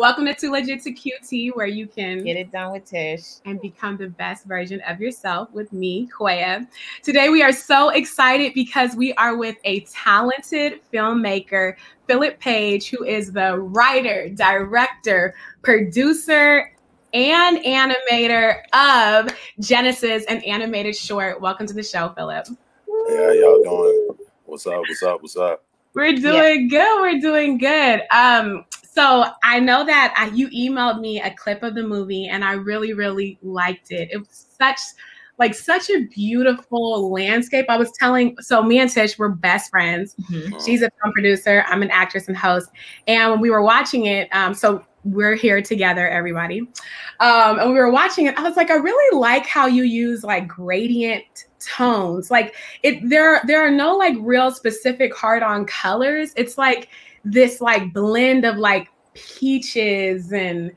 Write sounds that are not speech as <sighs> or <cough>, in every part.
Welcome to Too Legit to QT, where you can get it done with Tish and become the best version of yourself with me, Koya. Today, we are so excited because we are with a talented filmmaker, Philip Page, who is the writer, director, producer, and animator of Genesis, an animated short. Welcome to the show, Philip. Yeah, y'all doing? What's up? What's up? What's up? We're doing yeah. good. We're doing good. Um, so I know that I, you emailed me a clip of the movie, and I really, really liked it. It was such like such a beautiful landscape. I was telling, so me and Tish were best friends. Mm-hmm. She's a film producer. I'm an actress and host. And when we were watching it, um, so we're here together, everybody. Um, and we were watching it. I was like, I really like how you use like gradient tones. Like it, there, there are no like real specific hard on colors. It's like this like blend of like peaches and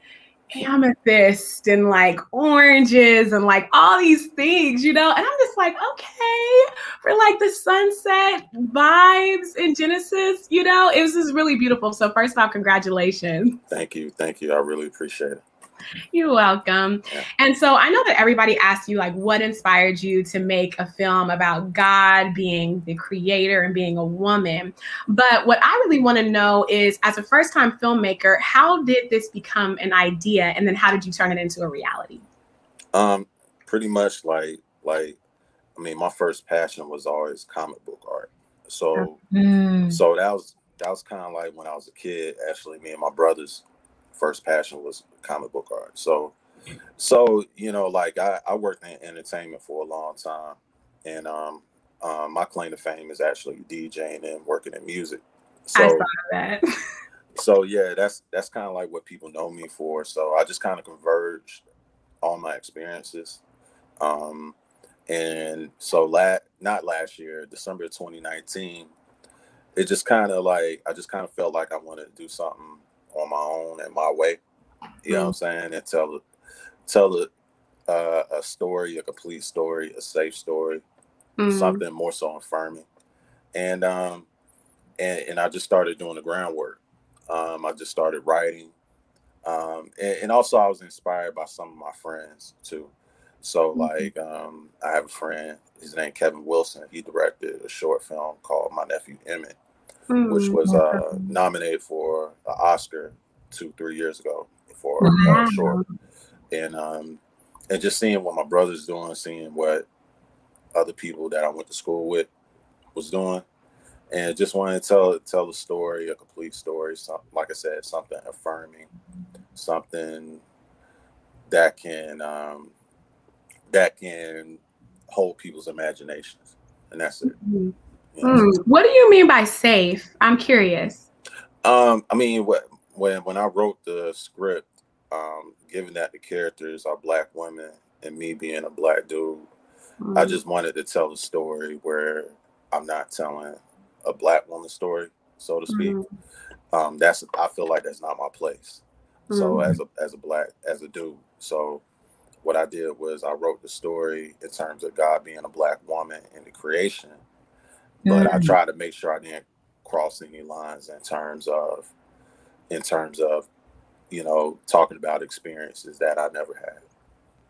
amethyst and like oranges and like all these things, you know? And I'm just like, okay, for like the sunset vibes in Genesis, you know, it was just really beautiful. So, first of all, congratulations. Thank you. Thank you. I really appreciate it. <laughs> You're welcome. Yeah. And so I know that everybody asked you, like, what inspired you to make a film about God being the creator and being a woman? But what I really want to know is, as a first time filmmaker, how did this become an idea? And then how did you turn it into a reality? Um, pretty much like, like, I mean, my first passion was always comic book art. So, mm. so that was, that was kind of like when I was a kid, actually, me and my brothers first passion was comic book art. So, so you know, like I, I worked in entertainment for a long time, and um, um, my claim to fame is actually DJing and working in music. So, I saw that. so yeah, that's that's kind of like what people know me for. So I just kind of converged all my experiences. Um, and so la- not last year, December 2019, it just kind of like I just kind of felt like I wanted to do something on my own and my way. You know what I'm mm-hmm. saying? And tell tell a uh, a story, a complete story, a safe story, mm-hmm. something more so affirming. And um and, and I just started doing the groundwork. Um, I just started writing. Um, and, and, also I was inspired by some of my friends too. So mm-hmm. like um, I have a friend, his name Kevin Wilson. He directed a short film called My Nephew Emmett mm, which was uh, nominated for an Oscar two, three years ago for wow. short. And um, and just seeing what my brother's doing, seeing what other people that I went to school with was doing, and just wanted to tell tell the story, a complete story. Something like I said, something affirming, something that can um, that can hold people's imaginations, and that's it. Mm-hmm. Mm. What do you mean by safe? I'm curious. Um, I mean, when when I wrote the script, um, given that the characters are black women and me being a black dude, mm. I just wanted to tell a story where I'm not telling a black woman story, so to speak. Mm. Um, that's I feel like that's not my place. So mm. as a as a black as a dude, so what I did was I wrote the story in terms of God being a black woman in the creation but. I tried to make sure I didn't cross any lines in terms of in terms of you know talking about experiences that I never had.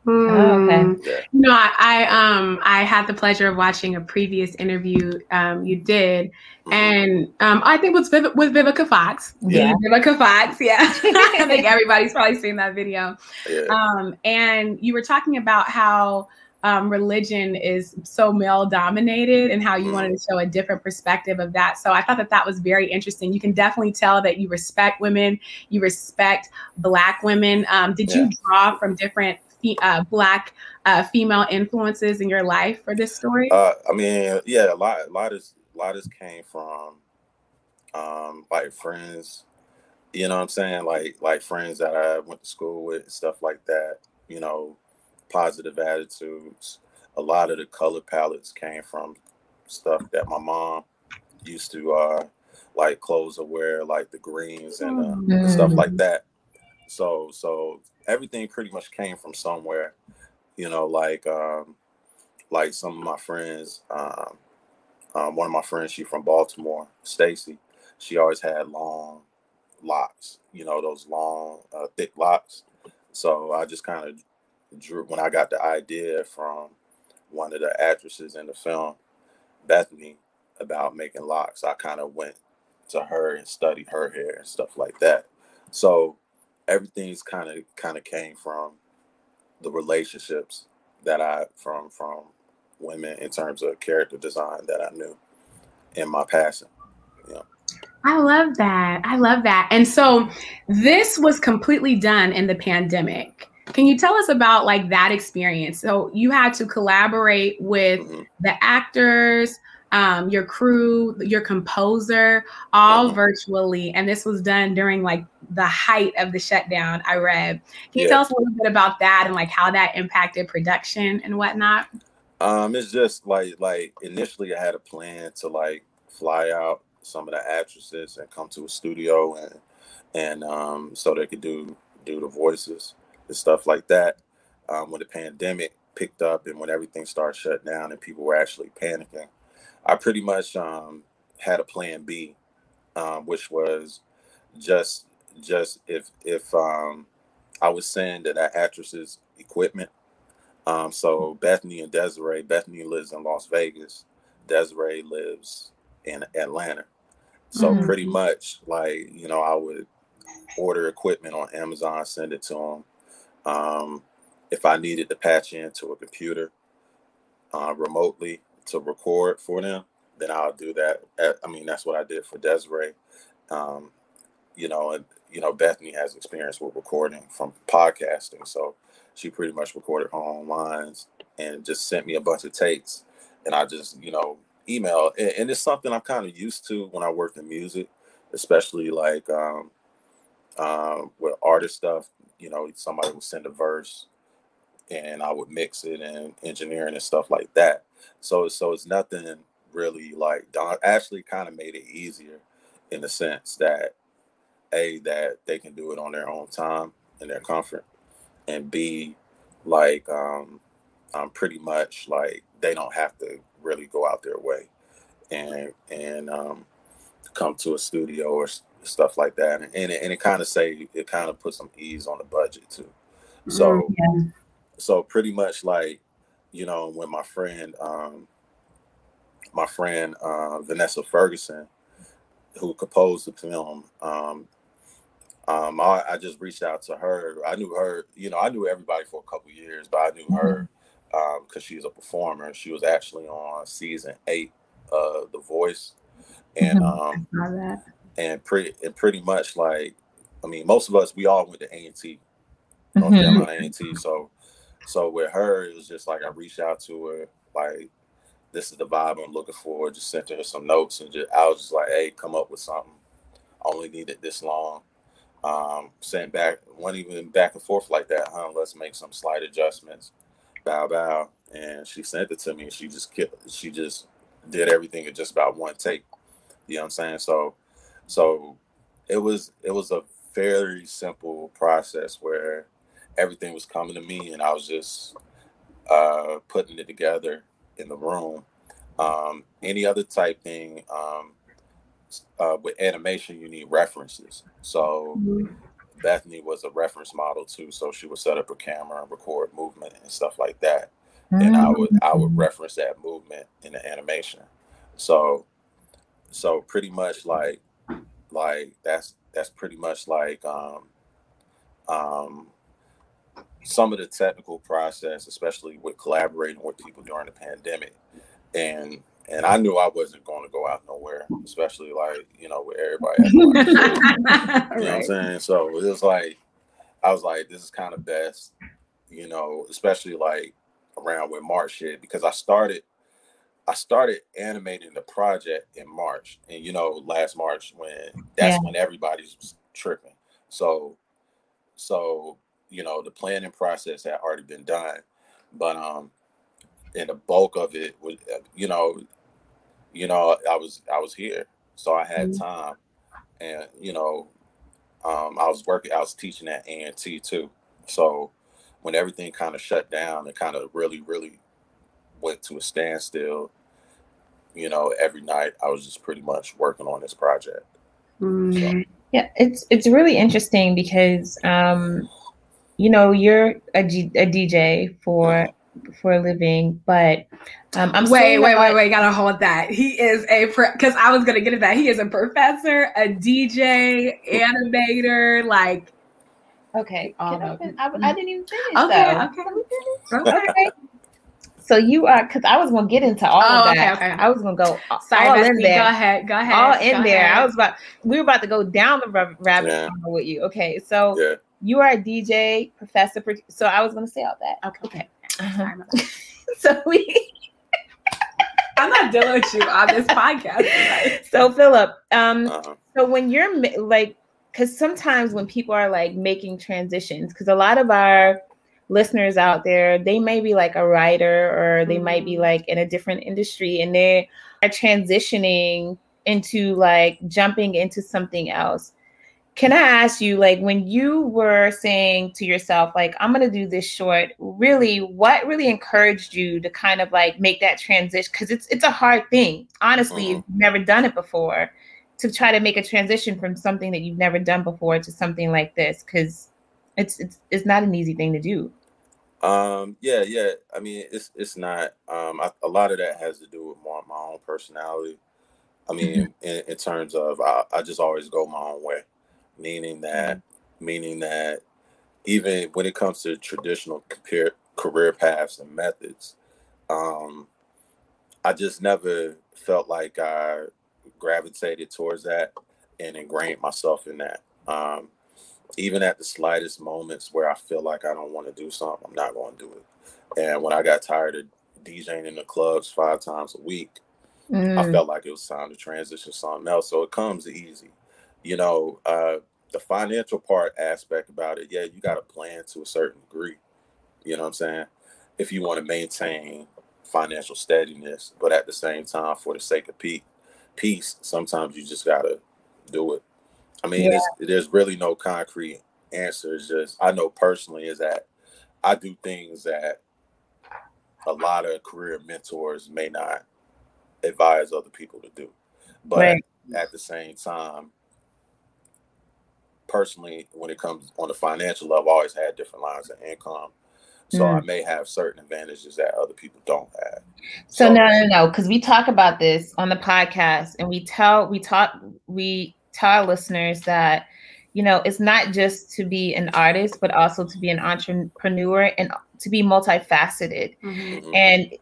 Mm. okay. Yeah. You know, I, I, um I had the pleasure of watching a previous interview um you did, mm-hmm. and um I think it was Viv- with Vivica Fox. Yeah, Vivica Fox. Yeah, <laughs> I think everybody's probably seen that video. Yeah. Um, and you were talking about how um, religion is so male dominated and how you wanted to show a different perspective of that. So I thought that that was very interesting. You can definitely tell that you respect women, you respect Black women. Um, did yeah. you draw from different uh, Black uh, female influences in your life for this story? Uh, I mean, yeah, a lot, a lot of, a lot of came from um, like friends. You know what I'm saying? Like, like friends that I went to school with, stuff like that. You know, positive attitudes. A lot of the color palettes came from stuff that my mom used to uh, like clothes to wear, like the greens and, uh, mm. and stuff like that. So, so everything pretty much came from somewhere. You know, like um, like some of my friends. Um, um, one of my friends, she from Baltimore, Stacy. she always had long locks, you know, those long, uh, thick locks. So I just kind of drew when I got the idea from one of the actresses in the film, Bethany, about making locks. I kind of went to her and studied her hair and stuff like that. So everything's kind of kind of came from the relationships that I from from women in terms of character design that I knew in my passing. You know. I love that. I love that. And so this was completely done in the pandemic. Can you tell us about like that experience? So you had to collaborate with mm-hmm. the actors, um, your crew, your composer, all mm-hmm. virtually, and this was done during like the height of the shutdown. I read. Can you yeah. tell us a little bit about that and like how that impacted production and whatnot? Um, it's just like like initially I had a plan to like fly out some of the actresses and come to a studio and and um, so they could do do the voices and stuff like that. Um, when the pandemic picked up and when everything started shut down and people were actually panicking, I pretty much um, had a plan B, um, which was just just if if um, I was send that actress's equipment. Um, so Bethany and Desiree, Bethany lives in Las Vegas. Desiree lives in Atlanta. So mm-hmm. pretty much, like you know, I would order equipment on Amazon, send it to them. Um, if I needed to patch into a computer uh, remotely to record for them, then I'll do that. I mean, that's what I did for Desiree. Um, you know, and you know, Bethany has experience with recording from podcasting, so she pretty much recorded her own lines and just sent me a bunch of takes, and I just you know email, and, and it's something I'm kind of used to when I work in music, especially like um, um, with artist stuff. You know, somebody would send a verse, and I would mix it and engineering and stuff like that. So, so it's nothing really like Don. Actually, kind of made it easier in the sense that a that they can do it on their own time and their comfort, and b like um, I'm pretty much like they don't have to really go out their way and and um, come to a studio or stuff like that and, and it, and it kind of say it kind of put some ease on the budget too so mm, yeah. so pretty much like you know when my friend um my friend uh, vanessa ferguson who composed the film um um I, I, just reached out to her i knew her you know i knew everybody for a couple years but i knew mm-hmm. her because um, she's a performer. She was actually on season eight of The Voice, and mm-hmm. um, and pretty and pretty much like, I mean, most of us we all went to A and T, North mm-hmm. Carolina A and T. So, so with her, it was just like I reached out to her, like, this is the vibe I'm looking for. Just sent her some notes, and just I was just like, hey, come up with something. I only needed this long. Um, sent back, went even back and forth like that, huh? Let's make some slight adjustments bow bow, and she sent it to me. And she just kept, she just did everything in just about one take. You know what I'm saying? So, so it was it was a very simple process where everything was coming to me, and I was just uh, putting it together in the room. Um, any other type thing um, uh, with animation, you need references. So mm-hmm. Bethany was a reference model too, so she would set up a camera and record movement and stuff like that. Mm-hmm. And I would I would mm. reference that movement in the animation. So so pretty much like like that's that's pretty much like um um some of the technical process, especially with collaborating with people during the pandemic. And and I knew I wasn't going to go out nowhere, especially like you know with everybody. <laughs> you know what I'm saying? So it was like I was like, this is kind of best, you know, especially like around with March shit because I started I started animating the project in March, and you know, last March when that's yeah. when everybody's tripping. So, so you know, the planning process had already been done, but um, and the bulk of it was, you know, you know, I was I was here, so I had mm-hmm. time, and you know, um, I was working, I was teaching at A and T too. So when everything kind of shut down, and kind of really, really went to a standstill. You know, every night I was just pretty much working on this project. Mm-hmm. So. Yeah, it's it's really interesting because um, you know you're a, G, a DJ for mm-hmm. for a living, but um, I'm wait, wait, wait, wait. Gotta hold that. He is a because I was gonna get into that. He is a professor, a DJ, animator, like. Okay, I, I, I, didn't even finish. Okay, okay, okay. So you are because I was gonna get into all oh, of that. Okay, okay. I was gonna go Sorry, all in there. Go ahead, go ahead. All in there. Ahead. I was about we were about to go down the rabbit yeah. hole with you. Okay, so yeah. you are a DJ, professor. So I was gonna say all that. Okay. okay. Uh-huh. <laughs> so we. <laughs> I'm not dealing with you on this podcast. Right? <laughs> So Philip, um, uh-huh. so when you're like, because sometimes when people are like making transitions, because a lot of our listeners out there, they may be like a writer or they might be mm-hmm. like in a different industry and they are transitioning into like jumping into something else. Can I ask you, like, when you were saying to yourself, like, I'm going to do this short, really, what really encouraged you to kind of like make that transition? Because it's it's a hard thing. Honestly, mm-hmm. you've never done it before to try to make a transition from something that you've never done before to something like this. Because it's it's it's not an easy thing to do. Um, yeah, yeah. I mean, it's it's not. Um, I, a lot of that has to do with more my own personality. I mean, mm-hmm. in, in, terms of I, I just always go my own way, meaning that mm-hmm. meaning that even when it comes to traditional career career paths and methods, um, I just never felt like I gravitated towards that and ingrained myself in that. Um, even at the slightest moments where I feel like I don't want to do something, I'm not going to do it. And when I got tired of DJing in the clubs five times a week, mm. I felt like it was time to transition to something else. So it comes easy. You know, uh, the financial part aspect about it, yeah, you got to plan to a certain degree. You know what I'm saying? If you want to maintain financial steadiness, but at the same time, for the sake of peace, sometimes you just got to do it. I mean, yeah. there's really no concrete answer. It's just I know personally is that I do things that a lot of career mentors may not advise other people to do. But right. at the same time, personally, when it comes on the financial level, I always had different lines of income. So mm. I may have certain advantages that other people don't have. So, so no, no, no, because we talk about this on the podcast and we tell we talk we tell our listeners that you know it's not just to be an artist but also to be an entrepreneur and to be multifaceted. Mm-hmm. and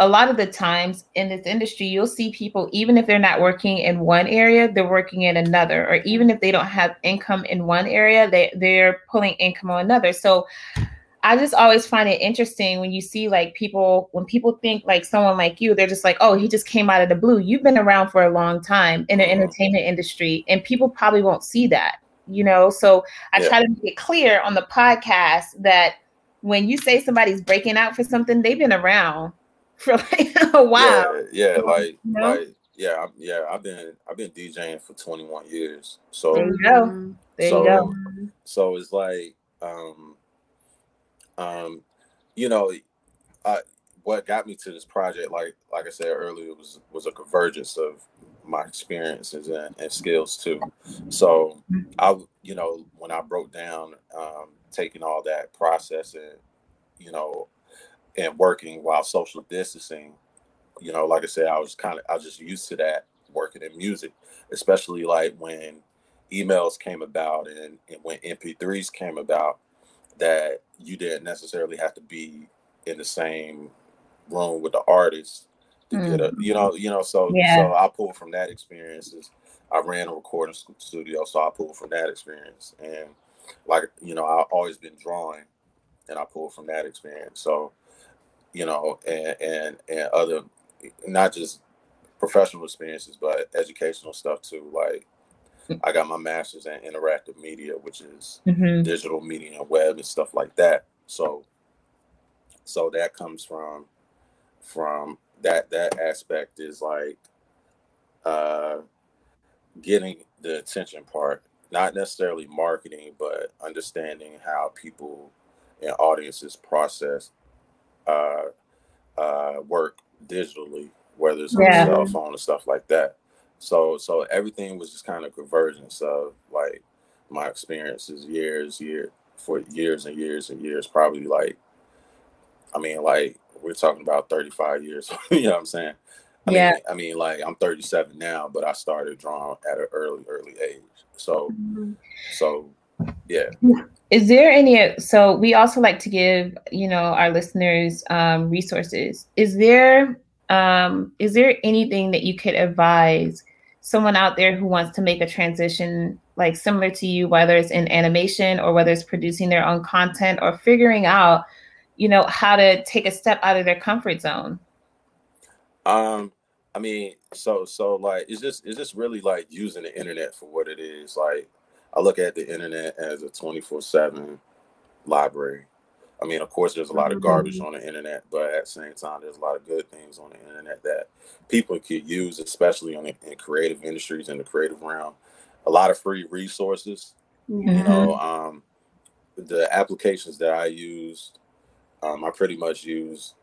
a lot of the times in this industry you'll see people even if they're not working in one area they're working in another. Or even if they don't have income in one area they they're pulling income on another. So I just always find it interesting when you see like people when people think like someone like you, they're just like, oh, he just came out of the blue. You've been around for a long time in the mm-hmm. entertainment industry, and people probably won't see that, you know. So I yeah. try to make it clear on the podcast that when you say somebody's breaking out for something, they've been around <laughs> for like a while. Yeah, yeah like you know? like yeah, yeah. I've been I've been DJing for 21 years. So there you go. There so, you go. So it's like um um, you know, I, what got me to this project, like like I said earlier, was was a convergence of my experiences and, and skills too. So I, you know, when I broke down, um, taking all that process and, you know, and working while social distancing, you know, like I said, I was kind of I was just used to that working in music, especially like when emails came about and, and when MP3s came about that you didn't necessarily have to be in the same room with the artist to mm. get a you know you know so yeah. so I pulled from that experiences. I ran a recording studio, so I pulled from that experience, and like you know I've always been drawing, and I pulled from that experience. So you know and and and other not just professional experiences but educational stuff too like I got my master's in interactive media, which is mm-hmm. digital media and web and stuff like that. So, so that comes from from that that aspect is like uh, getting the attention part, not necessarily marketing, but understanding how people and audiences process uh, uh, work digitally, whether it's on yeah. cell phone and stuff like that. So so everything was just kind of convergence of like my experiences years year for years and years and years probably like i mean like we're talking about 35 years <laughs> you know what i'm saying? I yeah. Mean, i mean like i'm 37 now but i started drawing at an early early age. So Mm-hmm. so yeah. Is there any so we also like to give you know our listeners um, resources. Is there um, is there anything that you could advise someone out there who wants to make a transition like similar to you whether it's in animation or whether it's producing their own content or figuring out you know how to take a step out of their comfort zone? Um i mean so so like it's just it's just really like using the internet for what it is. Like i look at the internet as a 24 7 library i mean of course there's a lot of garbage on the internet but at the same time there's a lot of good things on the internet that people could use especially the, in creative industries in the creative realm. A lot of free resources Yeah. you know um the applications that i used um i pretty much used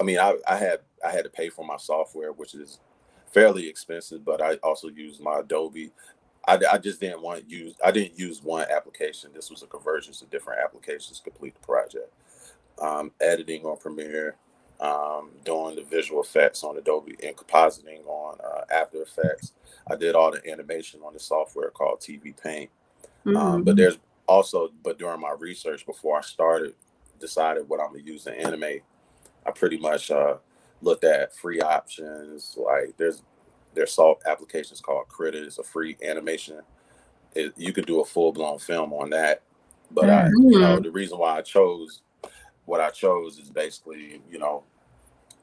i mean i i had i had to pay for my software which is fairly expensive but i also used my adobe. I, I just didn't want to use i didn't use one application. This was a convergence of different applications to complete the project um, editing on premiere um, doing the visual effects on adobe and compositing on uh, after effects i did all the animation on the software called TVPaint um, Mhm. but there's also, but during my research before I started, decided what I'm gonna use to animate. I pretty much uh, looked at free options. Like there's there's soft applications called Krita. It's a free animation. It, you could do a full blown film on that. But I, you know, the reason why I chose what I chose is basically, you know,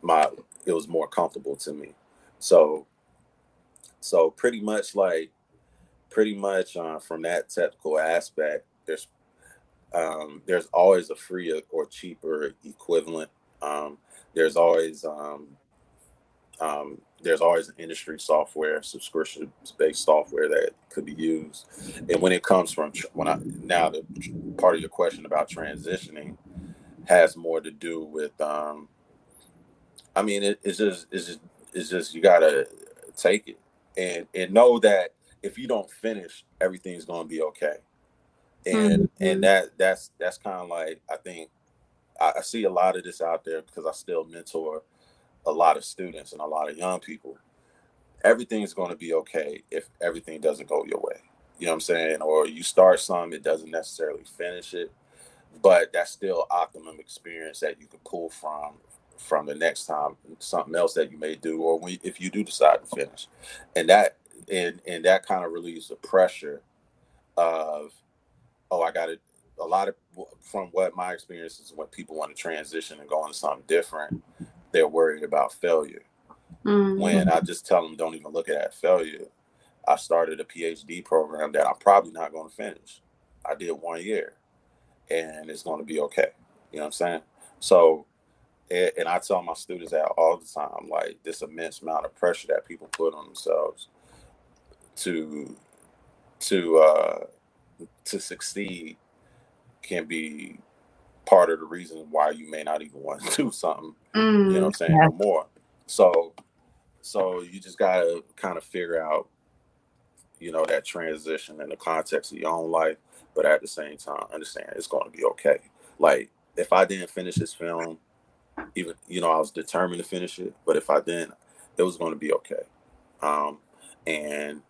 my it was more comfortable to me. So, so pretty much like pretty much uh, from that technical aspect, there's um, there's always a free or cheaper equivalent. Um, there's always um, um, there's always an industry software, subscription based software that could be used. And when it comes from when I now the part of your question about transitioning has more to do with um, I mean it, it's just it's just it's just you gotta take it and and know that if you don't finish, everything's gonna be okay. And Mhm. and that that's that's kind of like I think I, I see a lot of this out there because I still mentor a lot of students and a lot of young people. Everything's gonna be okay if everything doesn't go your way. You know what I'm saying? Or you start some, it doesn't necessarily finish it, but that's still optimum experience that you can pull from from the next time something else that you may do or when, if you do decide to finish. And that and and that kind of relieves the pressure of oh i got it a lot of from what my experience is when people want to transition and go into something different they're worried about failure. Mhm. when i just tell them don't even look at that failure i started a phd program that i'm probably not going to finish. I did one year and it's going to be okay you know what i'm saying so and, and I tell my students that all the time, like this immense amount of pressure that people put on themselves to to uh to succeed can be part of the reason why you may not even want to <laughs> do something, you know what I'm saying, Yeah. no more. So so you just gotta kind of figure out, you know, that transition in the context of your own life, but at the same time, understand it's gonna be okay. Like if I didn't finish this film, even you know, I was determined to finish it, but if I didn't, it was gonna be okay. Um and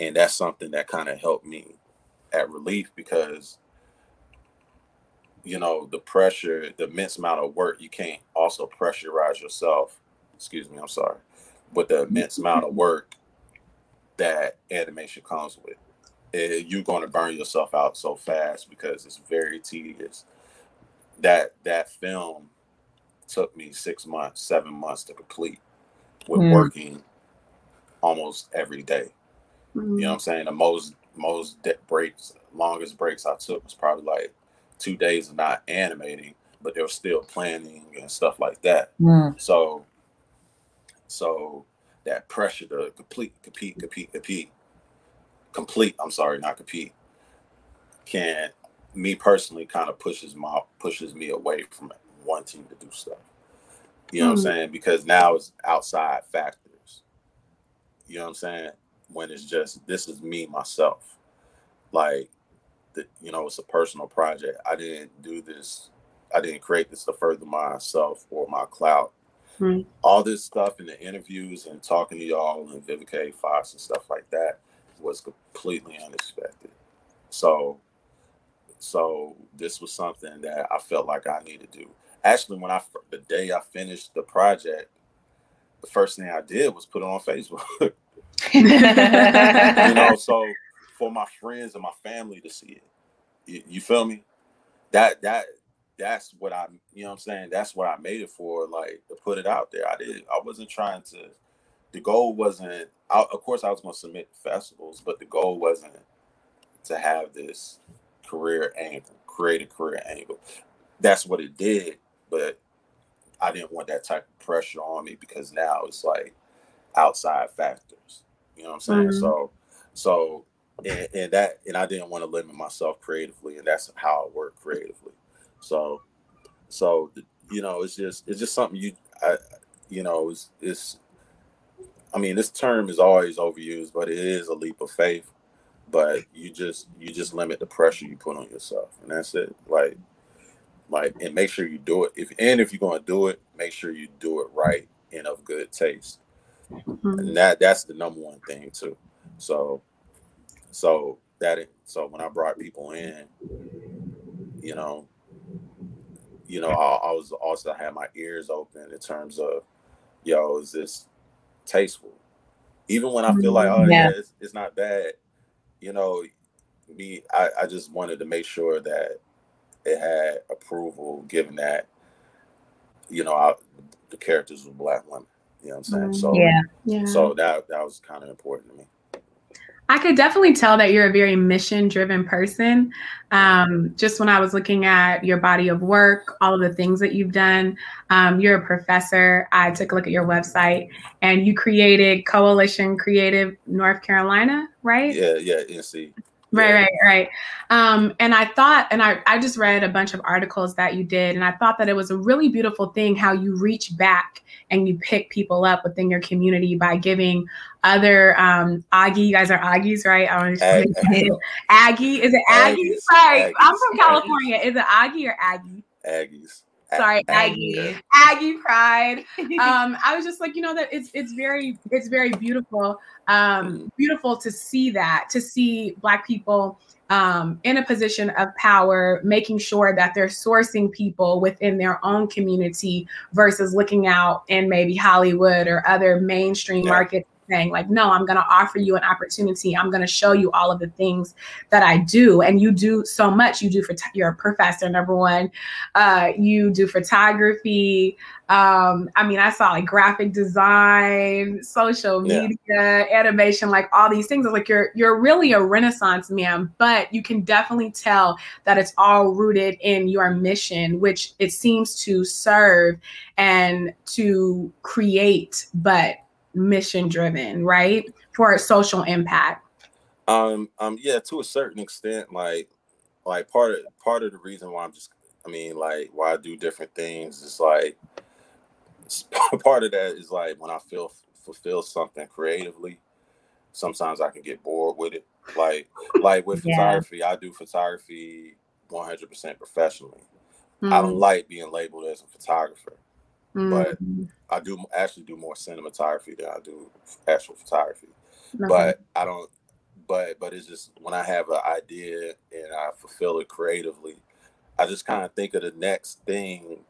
and that's something that kind of helped me at relief because you know the pressure the immense amount of work you can't also pressurize yourself excuse me i'm sorry with the immense amount of work that animation comes with you're going to burn yourself out so fast because it's very tedious that that film took me six months seven months to complete with Mm. working almost every day Mhm. you know what I'm saying? The most most de- breaks, longest breaks I took was probably like two days of not animating, but they were still planning and stuff like that. Mm. So, so that pressure to complete, compete, compete, compete, complete. I'm sorry, not compete. Can me personally kind of pushes my pushes me away from wanting to do stuff. You know what Hmm. I'm saying? Because now it's outside factors. You know what I'm saying? when it's just this is me myself. Like the, you know, it's a personal project. I didn't do this. I didn't create this to further myself or my clout. Mm-hmm. All this stuff in the interviews and talking to y'all and Vivica Fox and stuff like that was completely unexpected. So, so this was something that I felt like I needed to do. Actually, when I the day I finished the project, the first thing I did was put it on Facebook. <laughs> you know, so for my friends and my family to see it. You, you, feel me? That that that's what I you know I'm saying? That's what I made it for, like to put it out there. I did I wasn't trying to the goal wasn't I, of course I was gonna submit festivals, but the goal wasn't to have this career angle, create a career angle. That's what it did, but I didn't want that type of pressure on me because now it's like outside factors. You know what I'm saying? Mm-hmm. So so and, and, that and I didn't want to limit myself creatively, and that's how I work creatively. So, so you know, it's just it's just something you, I, you know, it's it's. I mean, this term is always overused, but it is a leap of faith. But you just you just limit the pressure you put on yourself, and that's it. Like, like, and make sure you do it. If and if you're gonna do it, make sure you do it right and of good taste. Mm-hmm. And that that's the number one thing too. So so that so when I brought people in, you know, you know, I, I was also had my ears open in terms of, yo, is this tasteful? Even when I feel like, oh mm-hmm. yeah, yeah it's, it's, not bad, you know, me, I, I just wanted to make sure that it had approval, given that, you know, I, the characters were black women. You know what I'm saying? Mm-hmm. So yeah, yeah. So that that was kind of important to me. I could definitely tell that you're a very mission driven person. Um, just when I was looking at your body of work, all of the things that you've done, um, you're a professor. I took a look at your website and you created Coalition Creative North Carolina, right? Yeah, yeah, NC. Right, right, right. Um, and I thought, and I, I just read a bunch of articles that you did, and I thought that it was a really beautiful thing how you reach back and you pick people up within your community by giving other um Aggie, you guys are Aggies, right? Aggie. Aggie. Is it Aggie? Aggies. Sorry, Aggies. I'm from California. Is it Aggie or Aggie? Aggies. Sorry, <laughs> Aggie. Aggie, Aggie pride. <laughs> Um, I was just like, you know, that it's it's very it's very beautiful, um, beautiful to see that to see Black people um, in a position of power, making sure that they're sourcing people within their own community versus looking out in maybe Hollywood or other mainstream yeah. markets saying like no i'm going to offer you an opportunity. I'm going to show you all of the things that i do. And you do so much. You do for you're a professor number one. Uh, you do photography. Um, I mean, I saw like graphic design, social media, yeah. animation, like all these things. like you're you're really a renaissance man, but you can definitely tell that it's all rooted in your mission, which it seems to serve and to create, but mission driven, right? For a social impact. Um, um, yeah, to a certain extent, like, like part of part of the reason why I'm just, I mean, like, why I do different things is like, <laughs> part of that is like when I feel fulfill something creatively, sometimes I can get bored with it. Like, like with yeah. photography, I do photography 100% professionally. Mm-hmm. I don't mm-hmm. like being labeled as a photographer. Mm-hmm. But I do actually do more cinematography than I do actual photography. Mm-hmm. But I don't. But but it's just when I have an idea and I fulfill it creatively, I just kind of think of the next thing,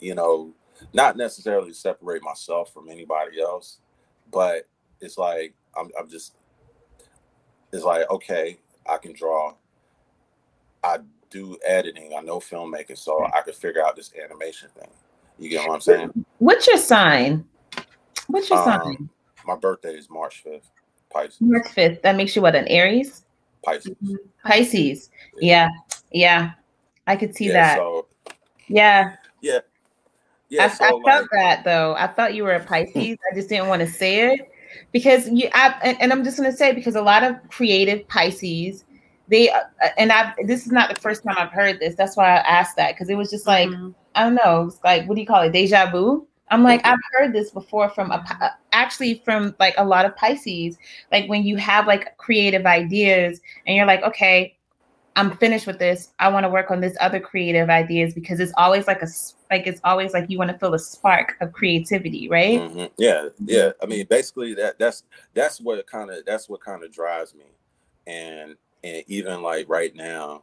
you know, not necessarily separate myself from anybody else, but it's like I'm I'm just it's like okay, I can draw. I do editing. I know filmmaking, so I could figure out this animation thing. You get what I'm saying? What's your sign? What's your um, sign? My birthday is March 5th. Pisces. March 5th. That makes you what, an Aries? Pisces. Mm-hmm. Pisces. Yeah. Yeah. I could see yeah, that. So, yeah. Yeah. Yeah. I, so I felt like, that though. I thought you were a Pisces. I just didn't want to say it because you I, and, and, I'm just going to say because a lot of creative Pisces they uh, and I this is not the first time I've heard this. That's why I asked that because it was just like mm-hmm. I don't know. It's like what do you call it? Deja vu. I'm like, I've heard this before from a actually from like a lot of Pisces. Like when you have like creative ideas and you're like, okay, I'm finished with this. I want to work on this other creative ideas because it's always like a like it's always like you want to feel a spark of creativity, right? Mm-hmm. Yeah, yeah. I mean, basically that that's that's what kind of that's what kind of drives me, and and even like right now,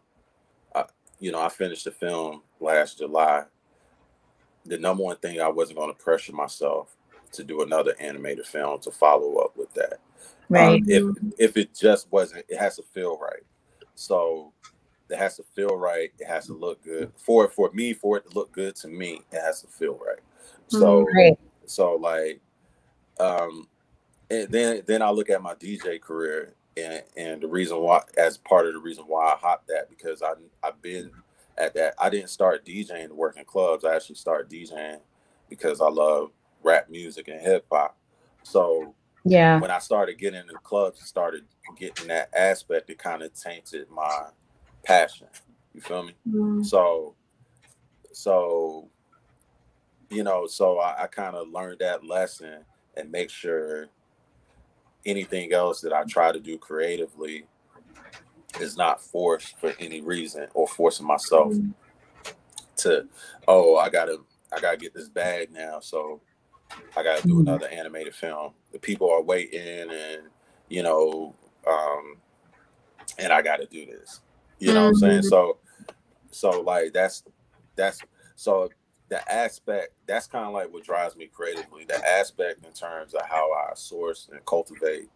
I, you know, I finished the film last July. The number one thing I wasn't going to pressure myself to do another animated film to follow up with that. Right. Um, if if it just wasn't, it has to feel right. So it has to feel right. It has to look good for for me. For it to look good to me, it has to feel right. So right. so like, um, and then then I look at my DJ career and and the reason why as part of the reason why I hopped that because I I've been at that. I didn't start DJing to work in clubs. I actually started DJing because I love rap music and hip hop. So yeah, when I started getting into clubs and started getting that aspect, it kind of tainted my passion. You feel me? Mm. So, so, you know, so I, I kind of learned that lesson and make sure anything else that I try to do creatively is not forced for any reason or forcing myself mm. to, oh, I gotta, I gotta get this bag now. So I gotta do mm. another animated film. The people are waiting and, you know, um, and I gotta do this. You know mm-hmm. what I'm saying? Mm-hmm. So so like that's that's so the aspect that's kind of like what drives me creatively. The aspect in terms of how I source and cultivate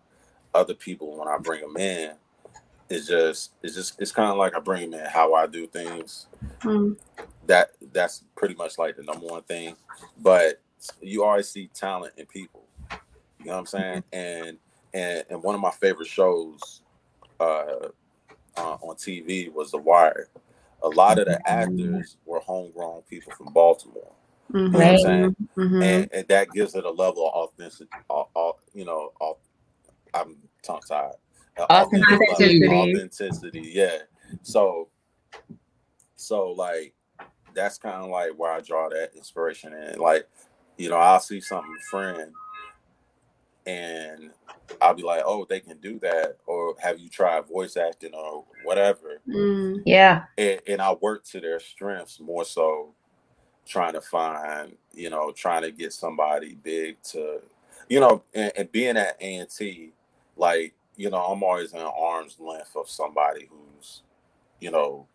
other people when I bring them in is just it's just it's kind of like I bring in how I do things. Mm. That that's pretty much like the number one thing. But you always see talent in people. You know what I'm saying? Mm-hmm. And and and one of my favorite shows uh uh, on TV was The Wire. A lot of the mm-hmm. actors were homegrown people from Baltimore. Mm-hmm. You know what I'm saying? Mm-hmm. And, and, that gives it a level of authenticity. All, all, you know, all, I'm tongue tied. Authenticity. authenticity. Yeah. So, so like, that's kind of like where I draw that inspiration in. Like, you know, I'll see something friend and I'll be like, oh, they can do that, or have you tried voice acting or whatever? Mm. Yeah, and, and I work to their strengths more so, trying to find, you know, trying to get somebody big to, you know, and, and being at A and T, like, you know, I'm always in arm's length of somebody who's, you know,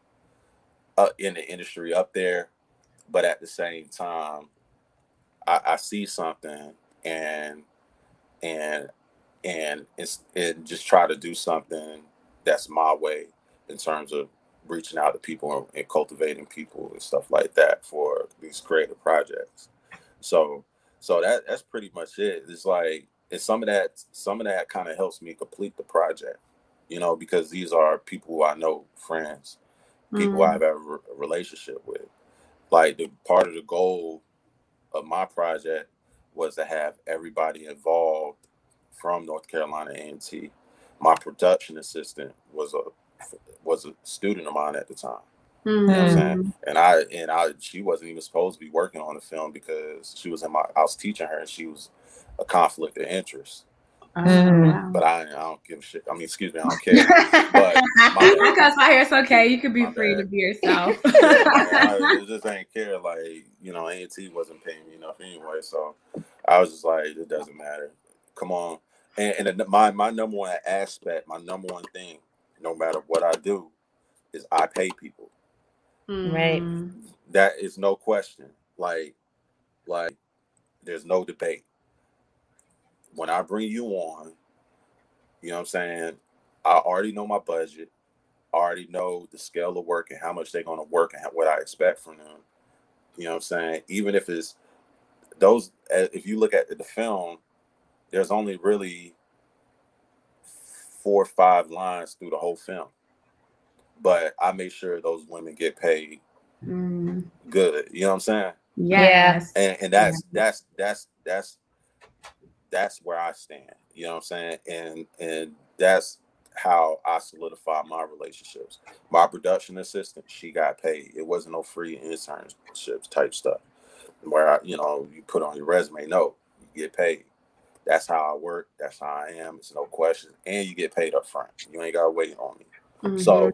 uh, in the industry up there, but at the same time, I, I see something and and and and just try to do something that's my way in terms of reaching out to people and, and cultivating people and stuff like that for these creative projects. So so that that's pretty much it. It's like it's some of that some of that kind of helps me complete the project, you know, because these are people who I know, friends, people mm-hmm. I've ever a relationship with. Like the part of the goal of my project was to have everybody involved from North Carolina A&T. My production assistant was a was a student of mine at the time. Mm-hmm. You know what I'm saying? Mm-hmm. And I and I she wasn't even supposed to be working on the film because she was in my I was teaching her and she was a conflict of interest. Mm. But I, I don't give a shit. I mean, excuse me, I don't <laughs> care. but <laughs> because my hair's okay, you could be free bad. to be <laughs> yourself. I, just ain't care. Like you know, A&T wasn't paying me enough anyway, so I was just like, it doesn't matter. Come on, and, and my my number one aspect, my number one thing, no matter what I do, is I pay people. Right. That is no question. Like, like, there's no debate. When I bring you on, you know what I'm saying? I already know my budget. I already know the scale of work and how much they're going to work and what I expect from them. You know what I'm saying? Even if it's those, if you look at the film, there's only really four or five lines through the whole film. But I make sure those women get paid mm. good. You know what I'm saying? Yes. And and that's yeah. that's that's that's that's where I stand. You know what I'm saying? And and that's how I solidify my relationships. My production assistant, she got paid. It wasn't no free internships type stuff. where I, you know you put on your resume. No, you get paid. That's how I work. That's how I am. It's no question, and you get paid up front. You ain't gotta wait on me. Mm-hmm. So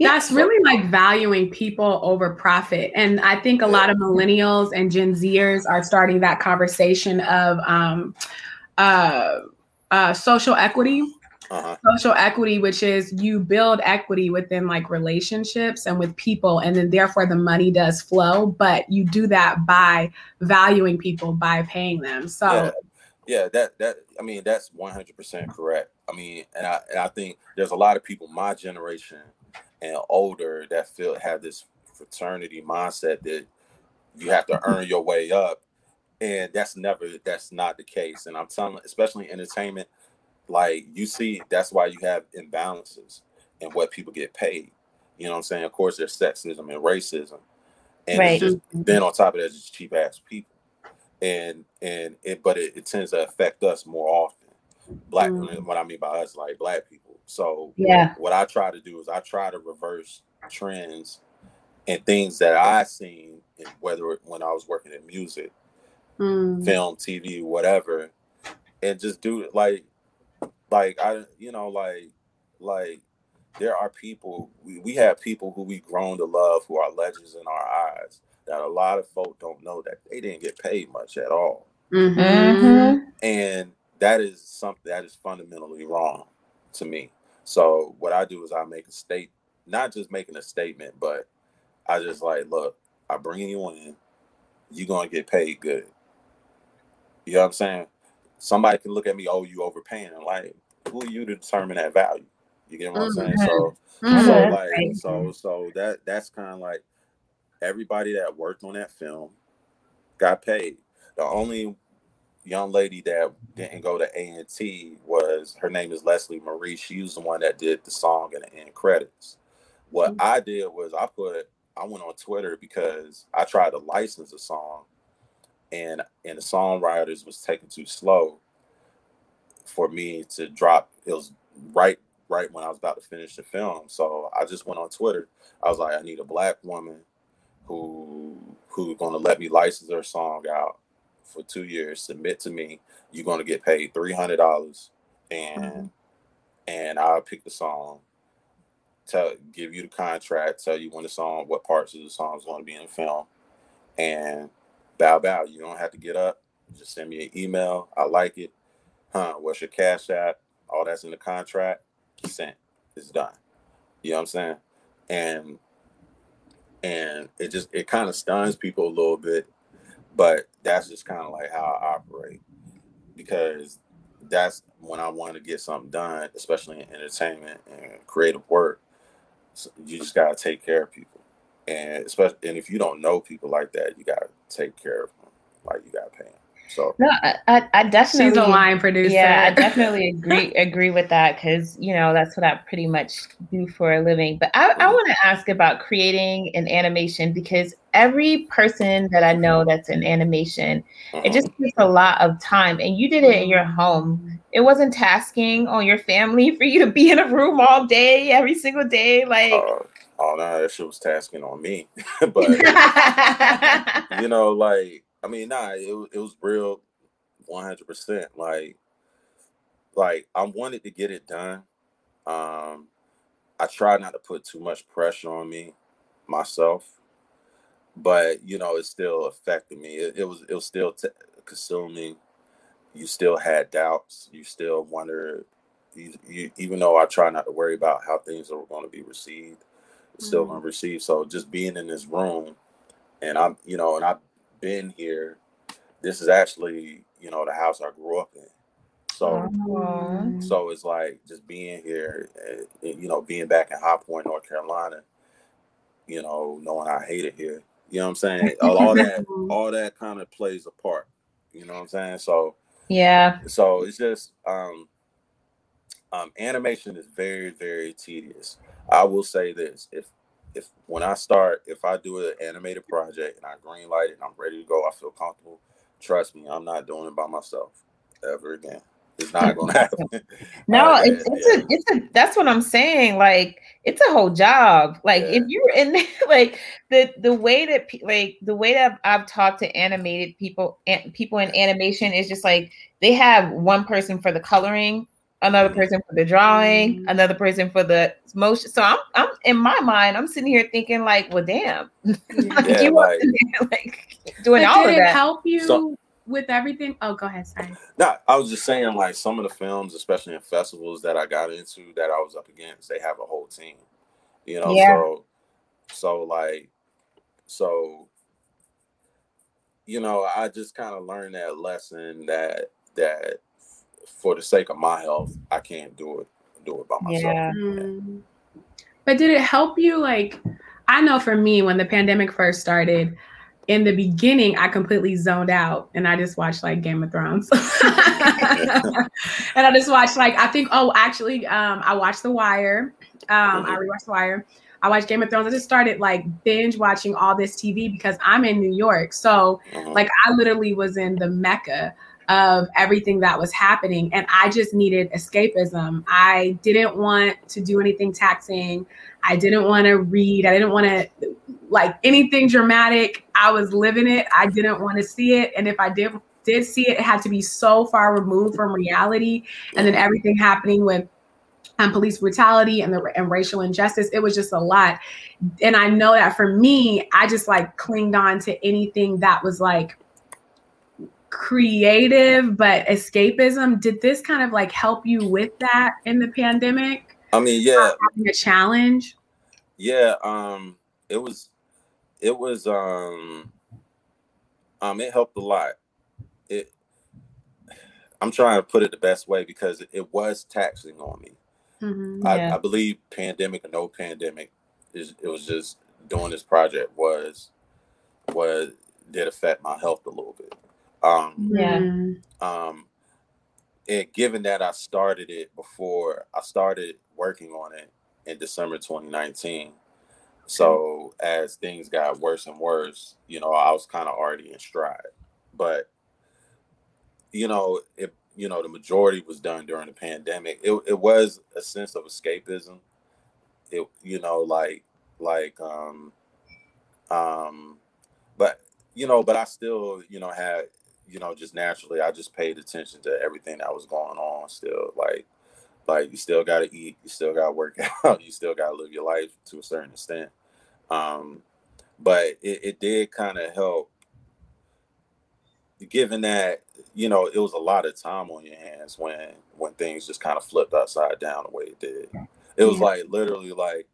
that's really like valuing people over profit. And I think a lot of millennials and Gen Zers are starting that conversation of um, uh, uh, social equity. Uh-huh. Social equity, which is you build equity within like relationships and with people, and then therefore the money does flow. But you do that by valuing people, by paying them. So, yeah, yeah that that I mean that's one hundred percent correct. I mean, and I and I think there's a lot of people my generation and older that feel have this fraternity mindset that you have to earn your way up and that's never that's not the case. And i'm telling especially entertainment like you see that's why you have imbalances in what people get paid. You know what i'm saying? Of course there's sexism and racism and right. just mm-hmm. then on top of that just cheap ass people. And and it but it, it, tends to affect us more often black mm. what i mean by us like black people so yeah, what I try to do is I try to reverse trends and things that I seen, and whether it, when I was working in music, mm. film, TV, whatever, and just do it like, like I, you know, like, like there are people we, we have people who we've grown to love who are legends in our eyes that a lot of folk don't know that they didn't get paid much at all. Mm-hmm. mm-hmm. And that is something that is fundamentally wrong to me. So what I do is I make a state, not just making a statement, but I just like, look, I bring you in, you're gonna get paid good. You know what I'm saying? Somebody can look at me, oh, you overpaying. like, who are you to determine that value? You get what I'm saying? So, mm-hmm. so like, so, so that that's kind of like everybody that worked on that film got paid. The only young lady that didn't go to A and T was her name is Leslie Marie. She was the one that did the song in the end credits. What mm-hmm. I did was I put I went on Twitter because I tried to license a song, and and the songwriters was taking too slow for me to drop. It was right right when I was about to finish the film, so I just went on Twitter. I was like, I need a black woman who who's gonna let me license her song out for two years, submit to me. You're going to get paid three hundred dollars, and mm-hmm. and I'll pick the song, tell give you the contract, tell you when the song, what parts of the song is going to be in the film, and bow bow. You don't have to get up. Just send me an email. I like it. Huh? What's your cash app? All that's in the contract. Sent. It's done. You know what I'm saying? And and it just it kind of stuns people a little bit but that's just kind of like how I operate because that's when I want to get something done, especially in entertainment and creative work. So you just gotta take care of people, and especially and if you don't know people like that, you gotta take care of them like you gotta pay them. So no, I, I definitely she's a line producer. Yeah, I <laughs> definitely agree agree with that because you know that's what I pretty much do for a living. But I, I mm-hmm. want to ask about creating an animation because every person that I know that's in animation, it just takes a lot of time. And you did it in your home. It wasn't tasking on your family <laughs> for you to be in a room all day, every single day. Like, uh, oh no, that shit was tasking on me. <laughs> but you know, like I mean, nah, it, it was real, one hundred percent. Like, like I wanted to get it done. Um, I tried not to put too much pressure on me myself, but you know, it still affected me. It, it was it was still t- consuming. You still had doubts. You still wonder. You, you, even though I try not to worry about how things are going to be received, it's still mm-hmm. going to receive. So just being in this room, and I'm, you know, and I've been here. This is actually, you know, the house I grew up in. So, Aww. so it's like just being here, eh, eh, you know, being back in High Point, North Carolina. You know, knowing I hate it here. You know what I'm saying? all that, all that <laughs> kind of plays a part. You know what I'm saying? So, yeah. So it's just, um, um, animation is very, very tedious. I will say this: if if when I start, if I do an animated project and I green light it and I'm ready to go, I feel comfortable. Trust me, I'm not doing it by myself ever again. It's not gonna <laughs> happen. <laughs> no, it's, it's yeah. a it's a that's what I'm saying. Like it's a whole job. Like yeah. if you're in <laughs> like the the way that like the way that I've, I've talked to animated people and people in animation is just like they have one person for the coloring, another mm-hmm. person for the drawing, mm-hmm. another person for the motion. So I'm I'm in my mind, I'm sitting here thinking like, well, damn, <laughs> like, yeah, you like, <laughs> like doing all of that. Help you. So, with everything. Oh, go ahead. Sorry. No, I was just saying, like some of the films, especially in festivals that I got into, that I was up against, they have a whole team. You know, yeah. so so like so you know, I just kind of learned that lesson that that for the sake of my health, I can't do it do it by myself. Yeah. Mm. But did it help you? Like, I know for me, when the pandemic first started, in the beginning, I completely zoned out and I just watched like Game of Thrones. <laughs> and I just watched like I think oh actually um I watched The Wire. Um I rewatched The Wire. I watched Game of Thrones. I just started like binge watching all this TV because I'm in New York. So uh-huh. like I literally was in the mecca of everything that was happening and I just needed escapism. I didn't want to do anything taxing. I didn't want to read. I didn't want to like anything dramatic. I was living it. I didn't want to see it. And if I did did see it, it had to be so far removed from reality. And then everything happening with um, police brutality and the and racial injustice, it was just a lot. And I know that for me, I just like clinged on to anything that was like creative but escapism. Did this kind of like help you with that in the pandemic? I mean, yeah, having a challenge. Yeah, um, it was it was um um it helped a lot. It I'm trying to put it the best way because it, it was taxing on me. Mm-hmm, yeah. I, I, believe pandemic or no pandemic is it was just doing this project was was did affect my health a little bit. Um yeah. Um and given that I started it before I started working on it in December 2019 so as things got worse and worse, you know, I was kind of already in stride. But you know, if you know the majority was done during the pandemic, it, it was a sense of escapism. It you know, like like um um but you know, but I still, you know, had you know, just naturally I just paid attention to everything that was going on still. Like like you still got to eat, you still got to work <laughs> out, you still got to live your life to a certain extent. Um, but it, it did kind of help, given that you know it was a lot of time on your hands when when things just kind of flipped upside down the way it did. It was like literally like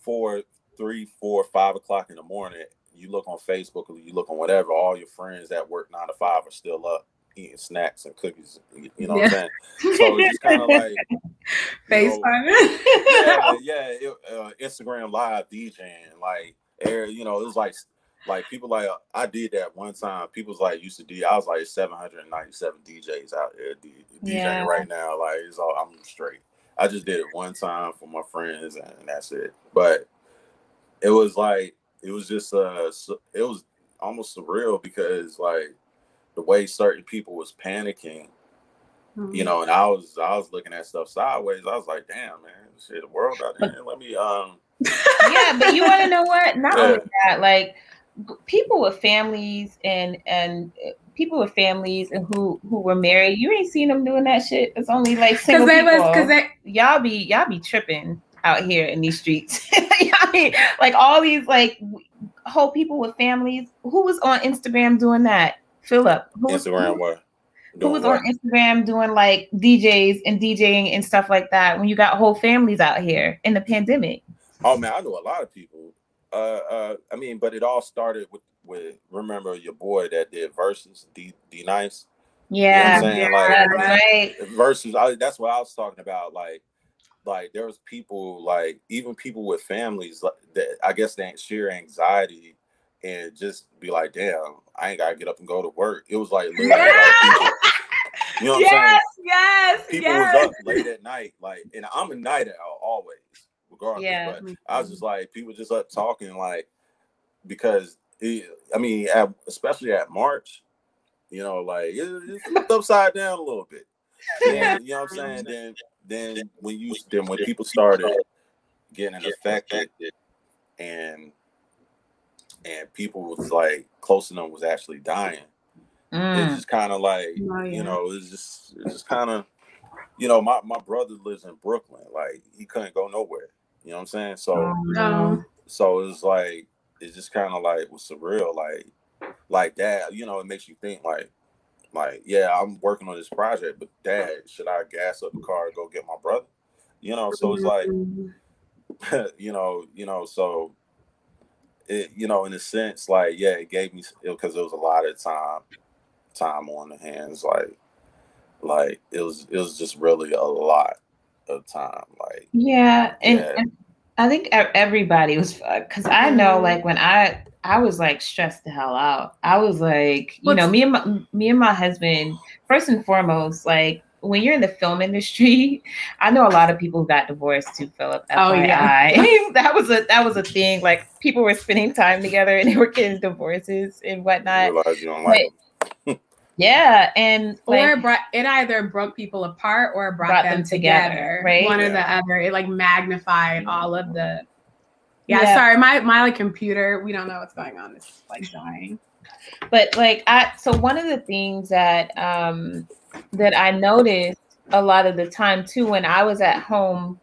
four, three, four, five o'clock in the morning. You look on Facebook or you look on whatever, all your friends that work nine to five are still up eating snacks and cookies. You know yeah. what I'm saying? So it's kind of <laughs> like FaceTime. yeah, <laughs> yeah. It, uh, Instagram live DJing, like air. You know, it was like like people like I did that one time. People's like used to do. I was like 797 DJs out there DJing yeah. right now. Like it's all I'm straight. I just did it one time for my friends and that's it. But it was like it was just uh it was almost surreal because like the way certain people was panicking, mm-hmm. you know, and I was I was looking at stuff sideways. I was like, damn, man, shit, the world out there. Let me um Yeah, but you want to know what? <laughs> Not yeah. only that, like people with families and and uh, people with families and who who were married, you ain't seen them doing that shit. It's only like single they people. Was, they, y'all be y'all be tripping out here in these streets. <laughs> I mean, like all these like whole people with families. Who was on Instagram doing that? Philip. Who Instagram what? Who was what? on Instagram doing like DJs and DJing and stuff like that when you got whole families out here in the pandemic? Oh man, I know a lot of people. Uh, uh, I mean, but it all started with with remember your boy that did Verzuz D D Nice. Yeah, you know yeah like, right. Verzuz, I, that's what I was talking about. Like, like there was people like even people with families that I guess they sheer anxiety and just be like, damn, I ain't gotta get up and go to work. It was like, literally, like <laughs> you know what yes, I'm saying? Yes, people yes. was up late at night, like, and I'm a night owl always, regardless. Yeah. But I was just like, people just up talking, like, because it, I mean, at, especially at March, you know, like it, it's upside down a little bit. <laughs> And, you know what I'm saying? Then, then when you then when people started getting affected and and people was like close to them was actually dying. Mm. It's just kind of like Oh, yeah. you know, it's just it's just kind of you know, my my brother lives in Brooklyn. Like he couldn't go nowhere. You know what I'm saying? So Oh, no. so it's like it's just kind of like was surreal. Like like that. You know, it makes you think like like yeah, I'm working on this project, but dad, should I gas up the car and go get my brother? You know, so it's like <laughs> you know, you know, so it, you know, in a sense, like, yeah, it gave me because it, was a lot of time, time on the hands, like, like it was, it was just really a lot of time, like, Yeah, and, Yeah. and I think everybody was because I know Mhm. like when I I was like stressed the hell out. I was like, you know, me and my me and my husband first and foremost, like when you're in the film industry, <laughs> I know a lot of people who got divorced too, Philip. Oh, yeah. <laughs> That was a that was a thing. Like people were spending time together and they were getting divorces and you whatnot. realize you don't like Yeah, and or it, brought, it either broke people apart or brought, Brought them, them together, together, right? One or the other. It like magnified all of the. Yeah, Yeah. sorry, my my like computer. We don't know what's going on. It's like dying. but like i so one of the things that um that i noticed a lot of the time too when i was at home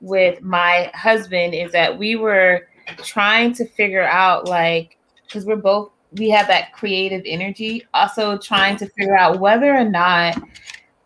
with my husband is that we were trying to figure out like because we're both we have that creative energy. Also trying to figure out whether or not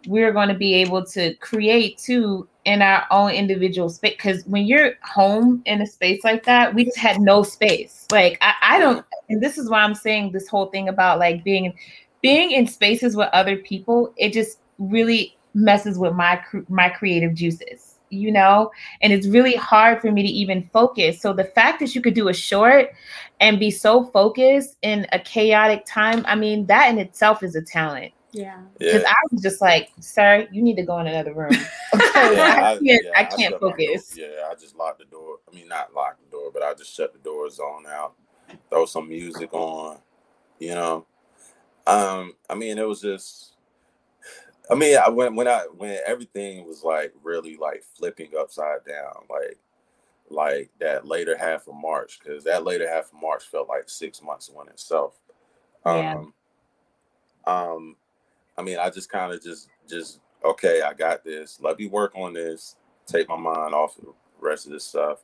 we're going to be able to create too in our own individual space because when you're home in a space like that we just had no space. Like I, I don't and this is why i'm saying this whole thing about like being being in spaces with other people it just really messes with my my creative juices you know? And it's really hard for me to even focus. So the fact that you could do a short and be so focused in a chaotic time i mean that in itself is a talent Yeah. because yeah. I was just like, "Sir, you need to go in another room. <laughs> <laughs> Yeah, I, can't, yeah, I can't shut my door. focus." Yeah, I just locked the door. I mean, not lock the door, but I just shut the door, zone out, throw some music on. You know, um, I mean, it was just. I mean, I when when I when everything was like really like flipping upside down, like like that later half of March, because that later half of March felt like six months in itself. Yeah. Um, um, I mean, I just kind of just just okay, I got this. Let me work on this. Take my mind off of the rest of this stuff,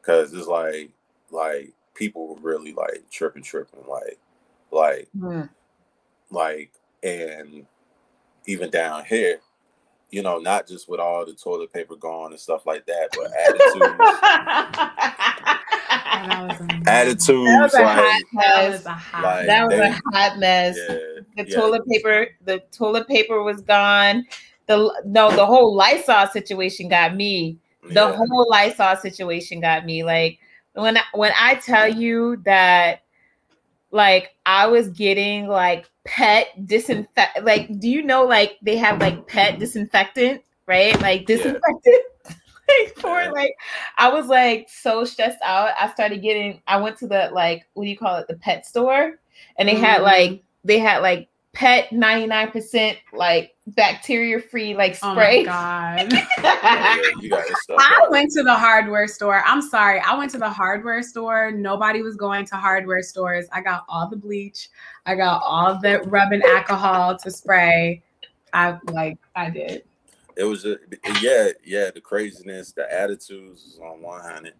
because it's like like people were really like tripping, tripping, like like Hmm. like and even down here, you know, not just with all the toilet paper gone and stuff like that, but <laughs> attitudes, That was a- attitudes That was a like hot That mess. was a hot. Like, That was they- a hot mess. yeah, The yeah, toilet paper, the toilet paper was gone. The no, the whole Lysol situation got me. The yeah. whole Lysol situation got me. Like when I, when I tell you that, like I was getting like pet disinfect. Like, do you know like they have like pet disinfectant, right? Like Yeah. disinfectant. <laughs> like for like, I was like so stressed out. I started getting. I went to the like what do you call it? The pet store, and they had Mhm. like they had like pet ninety nine percent like bacteria free like Oh spray. my god. Yeah, <laughs> you got this stuff. I went to the hardware store. I'm sorry. I went to the hardware store. Nobody was going to hardware stores. I got all the bleach. I got all the rubbing alcohol to spray. I like I did. It was just, yeah, yeah. The craziness, the attitudes was on one hundred,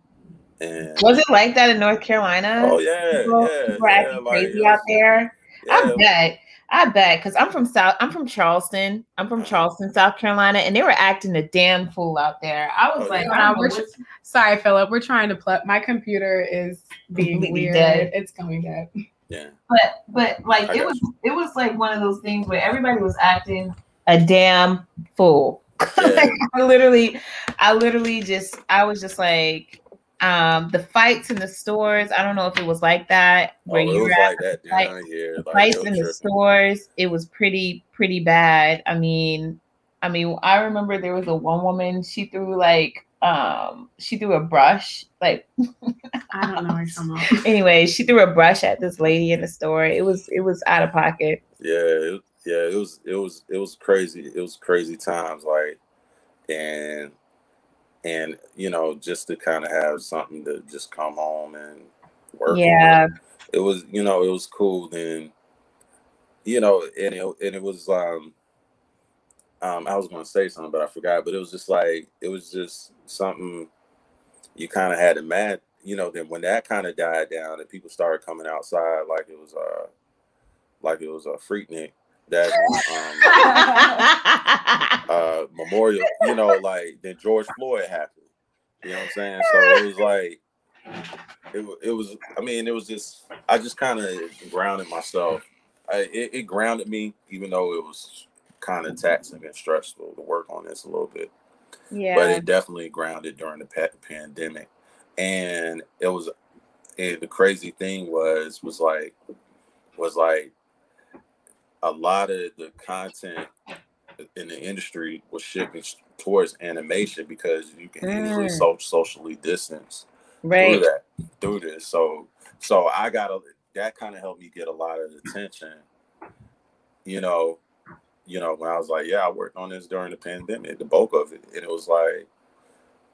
and Was it like that in North Carolina? oh yeah, people, yeah, people yeah, acting like, crazy out was- there. yeah, I bet. I bet because I'm from South. I'm from Charleston. I'm from oh. Charleston, South Carolina, and they were acting a damn fool out there. I was Oh, like, yeah. I Nah, we're what's- Sorry, Philip. We're trying to plug. My computer is being weird. dead. It's going dead. yeah. but but like I it got was it was like one of those things where everybody was acting a damn fool. <laughs> Yeah. like I literally, I literally just I was just like um the fights in the stores. I don't know if it was like that Oh, where it you was were like that fight- down here. Like, fights in were the tripping. stores. It was pretty pretty bad. I mean, I mean, I remember there was a one woman. She threw like um she threw a brush like I don't know what you're talking about. <laughs> anyway she threw a brush at this lady in the store it was it was out of pocket Yeah, it, yeah. It was, it was, it was crazy. It was crazy times. Like, and and you know, just to kind of have something to just come home and work. Yeah. On. It was, you know, it was cool. Then, you know, and it, and it was, um, um, I was going to say something, but I forgot. But it was just like it was just something you kind of had to mad. You know, then when that kind of died down and people started coming outside like it was uh like it was a Freaknik that um, <laughs> uh, memorial. You know, like then George Floyd happened. You know what I'm saying? So it was like it, it was. I mean, it was just. I just kind of grounded myself. I, it, it grounded me, even though it was kind of taxing and stressful to work on this a little bit. Yeah. But it definitely grounded during the pa- pandemic, and it was. And the crazy thing was was like was like a lot of the content in the industry was shifting towards animation because you can mm. easily so socially distance right. through that through this. So so I got a that kind of helped me get a lot of attention. You know, you know, when I was like, yeah, I worked on this during the pandemic, the bulk of it. And it was like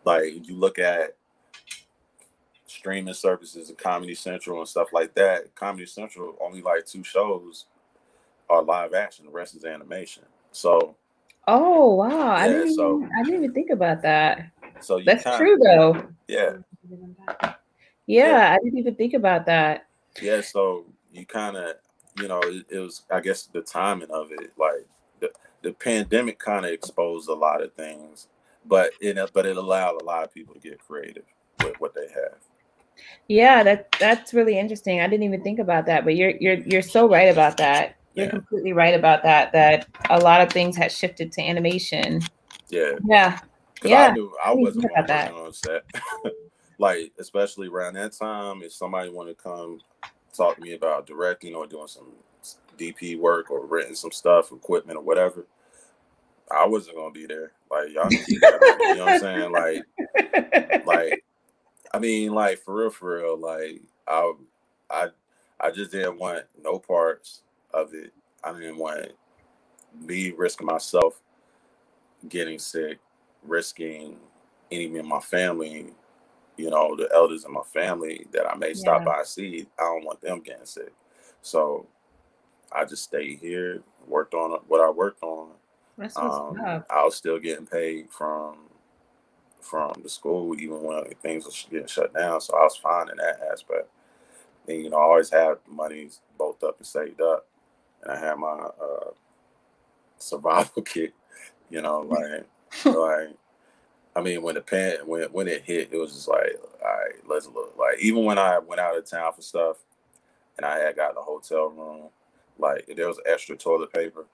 like you look at streaming services and Comedy Central and stuff like that. Comedy Central only like two shows are live action. The rest is animation. So. Oh wow! Yeah, I didn't. So, even, I didn't even think about that. So that's kinda, true though. Yeah. yeah. Yeah, I didn't even think about that. Yeah. So you kind of, you know, it, it, was. I guess the timing of it, like the the pandemic, kind of exposed a lot of things, but it but it allowed a lot of people to get creative with what they have. Yeah, that that's really interesting. I didn't even think about that, but you're you're you're so right about that. You're yeah. completely right about that. That a lot of things had shifted to animation. Yeah. Yeah. Yeah. I knew I wasn't about that. on set. <laughs> like especially around that time, if somebody wanted to come talk to me about directing or doing some DP work or renting some stuff, equipment or whatever, I wasn't gonna be there. Like y'all, you know what I'm saying? Like, like, I mean, like for real, for real. Like I, I, I just didn't want no parts of it. I didn't want me risking myself getting sick, risking any of my family, you know, the elders in my family that I may yeah. stop by and see. I don't want them getting sick. So I just stayed here, worked on what I worked on. Um, I was still getting paid from from the school, even when things were getting shut down. So I was fine in that aspect. And you know, I always had money both up and saved up and I had my uh, survival <laughs> kit. You know, like <laughs> like I mean, when the pan when when it hit, it was just like, all right, let's look. Like even when I went out of town for stuff, and I had got a hotel room, like if there was extra toilet paper,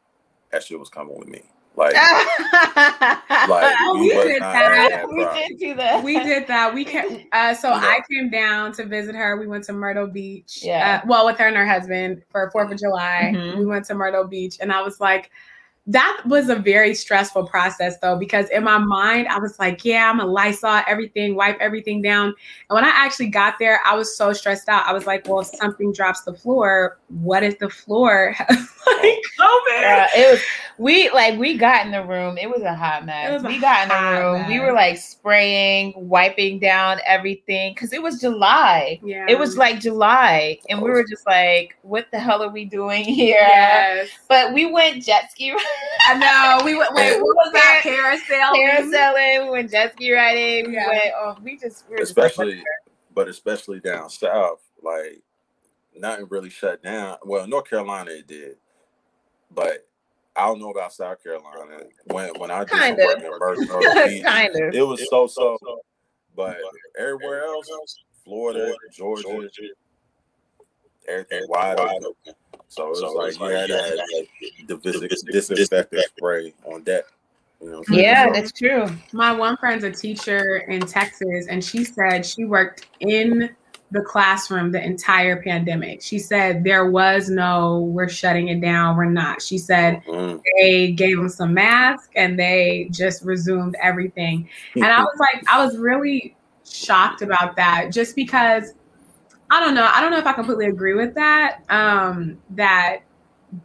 that shit was coming with me. Like, <laughs> like we, we did that. We did do that. We did that. We can. <laughs> Uh, so yeah. I came down to visit her. We went to Myrtle Beach. Yeah. Uh, well, with her and her husband for Fourth of July. Mm-hmm. We went to Myrtle Beach, and I was like, that was a very stressful process though because in my mind i was like yeah i'm a lysol everything wipe everything down. And when i actually got there i was so stressed out. I was like well if something drops the floor what if the floor <laughs> like <laughs> covid yeah, it was we like we got in the room. It was a hot mess. We got in the room. Mess. we were like spraying wiping down everything because it was july. Yeah. It was like july and we were just like what the hell are we doing <laughs> here? Yes. but we went jet ski I know. We went. Wait, what was that? Carousel. Parasailing. Mm-hmm. We went jet ski riding. Yeah. We went. Oh, we just. We especially, just but especially down south, like nothing really shut down. Well, North Carolina it did, but I don't know about South Carolina. When when I did kind some work in Myrtle <laughs> Beach, kind of. it was so so. But everywhere else, Florida, Georgia, everything wide open. So it's so like, like you had that disinfectant spray on deck. You know yeah, that's true. My one friend's a teacher in Texas, and she said she worked in the classroom the entire pandemic. She said there was no, we're shutting it down, we're not. She said mm-hmm. they gave them some masks and they just resumed everything. And I <laughs> was like, I was really shocked about that just because I don't know. I don't know if I completely agree with that. Um, that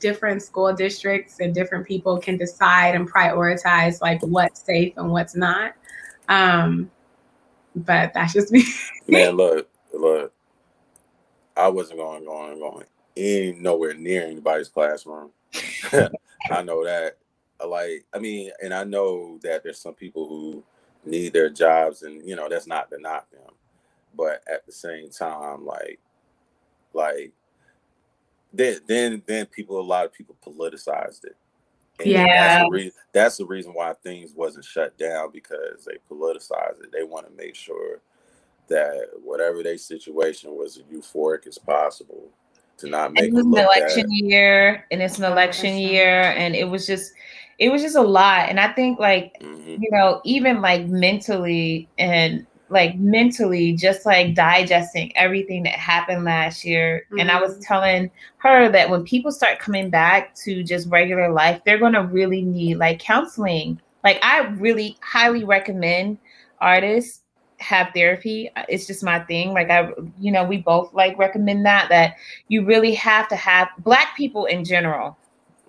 different school districts and different people can decide and prioritize like what's safe and what's not. Um, but that's just me. <laughs> Man, look, look. I wasn't going going going in nowhere near anybody's classroom. <laughs> I know that. Like, I mean, and I know that there's some people who need their jobs, and you know that's not to knock them, but at the same time, like, like then then then people a lot of people politicized it. And yeah, that's the, reason, that's the reason why things wasn't shut down because they politicized it. They want to make sure that whatever their situation was as euphoric as possible to not make. It was an election year, and it's an election year, and it was just, it was just a lot. And I think, like, mm-hmm. you know, even like mentally and like mentally just like digesting everything that happened last year mm-hmm. and i was mm-hmm. telling her that when people start coming back to just regular life they're going to really need like counseling like i really highly recommend artists have therapy it's just my thing like i you know we both like recommend that that you really have to have black people in general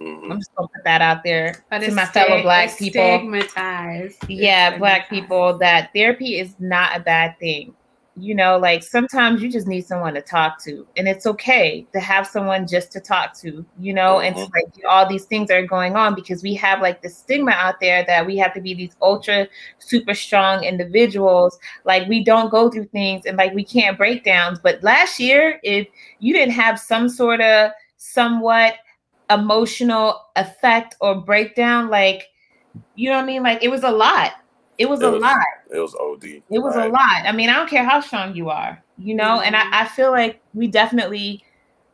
Mm-hmm. I'm just gonna put that out there but to my fellow black people. Stigmatized. Yeah, it's black people that therapy is not a bad thing. You know, like sometimes you just need someone to talk to, and it's okay to have someone just to talk to, you know, mm-hmm. and like all these things are going on because we have like the stigma out there that we have to be these ultra super strong individuals. Like we don't go through things and like we can't break downs. But last year, if you didn't have some sort of somewhat emotional effect or breakdown. Like, you know what I mean? Like it was a lot. It was, it was a lot. It was OD. It was right. a lot. I mean, I don't care how strong you are, you know, mm-hmm. and I. I feel like we definitely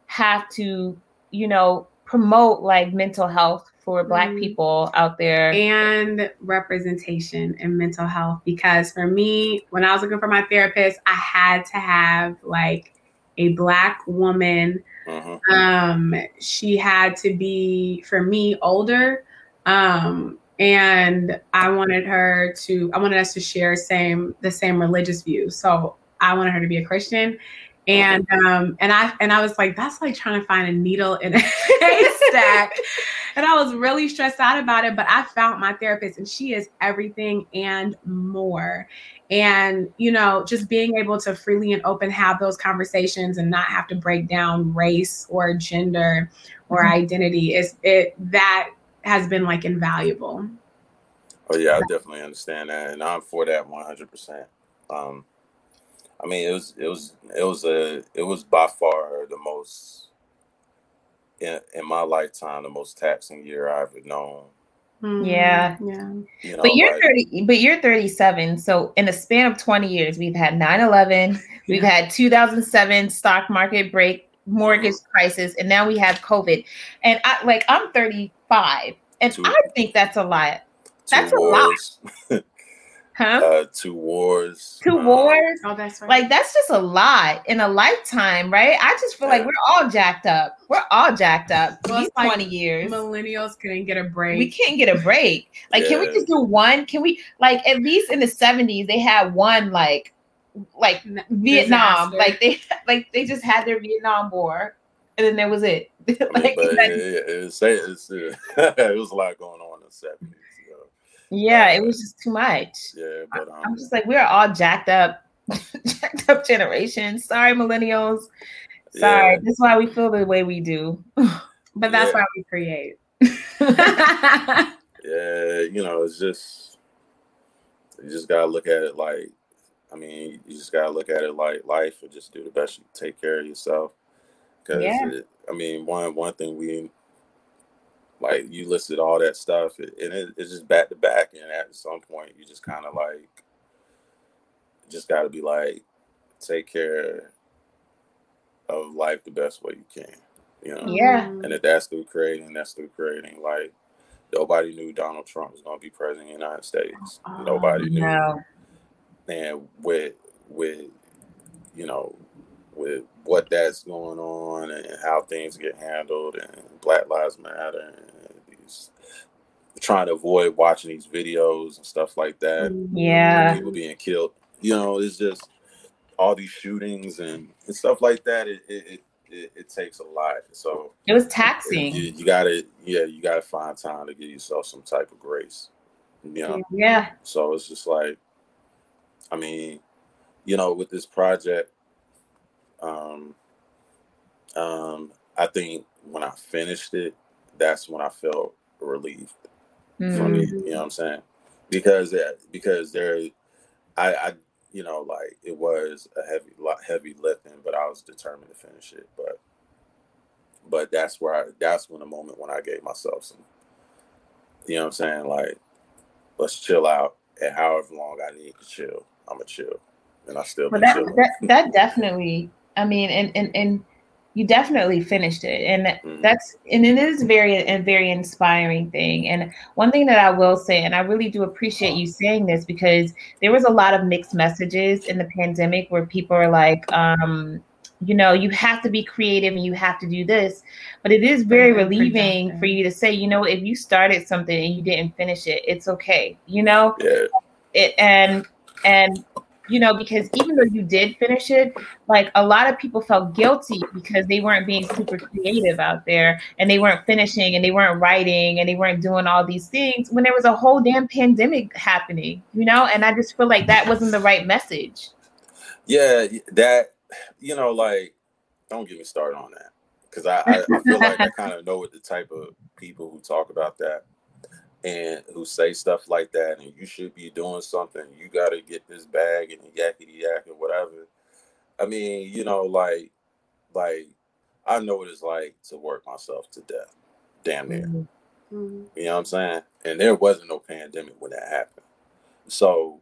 have to, you know, promote like mental health for black mm-hmm. people out there and representation in mental health because for me when i was looking for my therapist i had to have like a black woman Mm-hmm. Um, she had to be, for me, older. Um, and I wanted her to, I wanted us to share same the same religious views. So I wanted her to be a Christian. And um, and I and I was like, that's like trying to find a needle in a <laughs> haystack. and I was really stressed out about it. But I found my therapist, and she is everything and more and you know just being able to freely and open have those conversations and not have to break down race or gender or mm-hmm. identity is it that has been like invaluable oh yeah i definitely understand that and i'm for that 100% um i mean it was it was it was a it was by far the most in, in my lifetime the most taxing year i've ever known Mm, yeah. Yeah. You know, but you're like, 30 but you're 37. So in a span of 20 years, we've had 9-11, <laughs> we've had 2007 stock market break, mortgage mm-hmm. crisis, and now we have COVID. And I like I'm 35 and two, I think that's a lot. That's a lot. <laughs> Huh? Uh, two wars. Two um, wars. Oh, that's right. Like that's just a lot in a lifetime, right? I just feel yeah. like we're all jacked up. We're all jacked up. Well, these like twenty years. Millennials couldn't get a break. We can't get a break. Like, yeah. can we just do one? Can we like at least in the seventies they had one like like Vietnam. Disaster. Like they <laughs> like they just had their Vietnam War, and then that was it. <laughs> like, I mean, it, it, it, it, it was a lot going on in the seventies. Yeah, it was just too much. Yeah, but um, I'm just like we're all jacked up, <laughs> jacked up generation. Sorry, millennials. Sorry, yeah. that's why we feel the way we do. <laughs> but that's yeah. why we create. <laughs> yeah, you know, it's just you just gotta look at it like I mean, you just gotta look at it like life and just do the best you take care of yourself. Because yeah. I mean, one one thing we like you listed all that stuff and it, it's just back to back and at some point you just kind of like just got to be like take care of life the best way you can you know? Yeah. And if that's through creating that's through creating like nobody knew donald trump was going to be president of the united states. Oh, nobody knew. no. and with with you know with what that's going on and how things get handled and Black Lives Matter and these trying to avoid watching these videos and stuff like that. Mm, yeah. People being killed. You know, it's just all these shootings and, and stuff like that. It, it, it, it takes a lot. So it was taxing. You, you, gotta, yeah, you gotta find time to give yourself some type of grace. You know? Yeah. So it's just like, I mean, you know, with this project, um, um, I think when I finished it, that's when I felt relieved mm-hmm. from it. You know what I'm saying? Because because there, I, I you know like it was a heavy lot heavy lifting, but I was determined to finish it. But but that's where I that's when the moment when I gave myself some, you know what I'm saying? Like let's chill out, and however long I need to chill, I'm gonna chill, and I still. But that, that that definitely, I mean, and and and you definitely finished it. And mm-hmm. that's and it is very a very inspiring thing. And one thing that i will say and i really do appreciate you saying this because there was a lot of mixed messages in the pandemic where people are like um you know you have to be creative and you have to do this. But it is very relieving for you to say you know if you started something and you didn't finish it it's okay you know? Yeah. it and and you know, because even though you did finish it, like a lot of people felt guilty because they weren't being super creative out there and they weren't finishing and they weren't writing and they weren't doing all these things when there was a whole damn pandemic happening, you know? And I just feel like that wasn't the right message. Yeah, that, you know, like, don't get me started on that because I, I, I feel like I <laughs> kind of know what the type of people who talk about that and who say stuff like that, and you should be doing something. You got to get this bag and yakety yak and whatever. I mean, you know, like, like I know what it's like to work myself to death, damn near. Mm-hmm. mm-hmm. You know what I'm saying? And there wasn't no pandemic when that happened. So,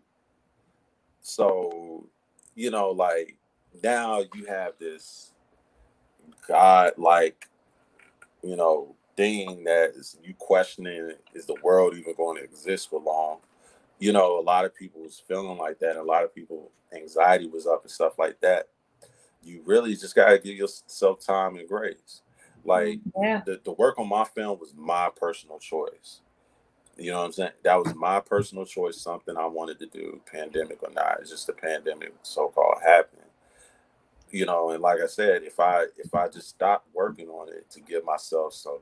so you know, like now you have this God like, you know, thing that is you questioning is the world even going to exist for long? You know a lot of people was feeling like that a lot of people anxiety was up and stuff like that. You really just got to give yourself time and grace. Like mm-hmm, yeah. the, the work on my film was my personal choice. You know what i'm saying? That was my personal choice something i wanted to do pandemic or not. It's just the pandemic so-called happened. You know and like i said if i if i just stopped working on it to give myself some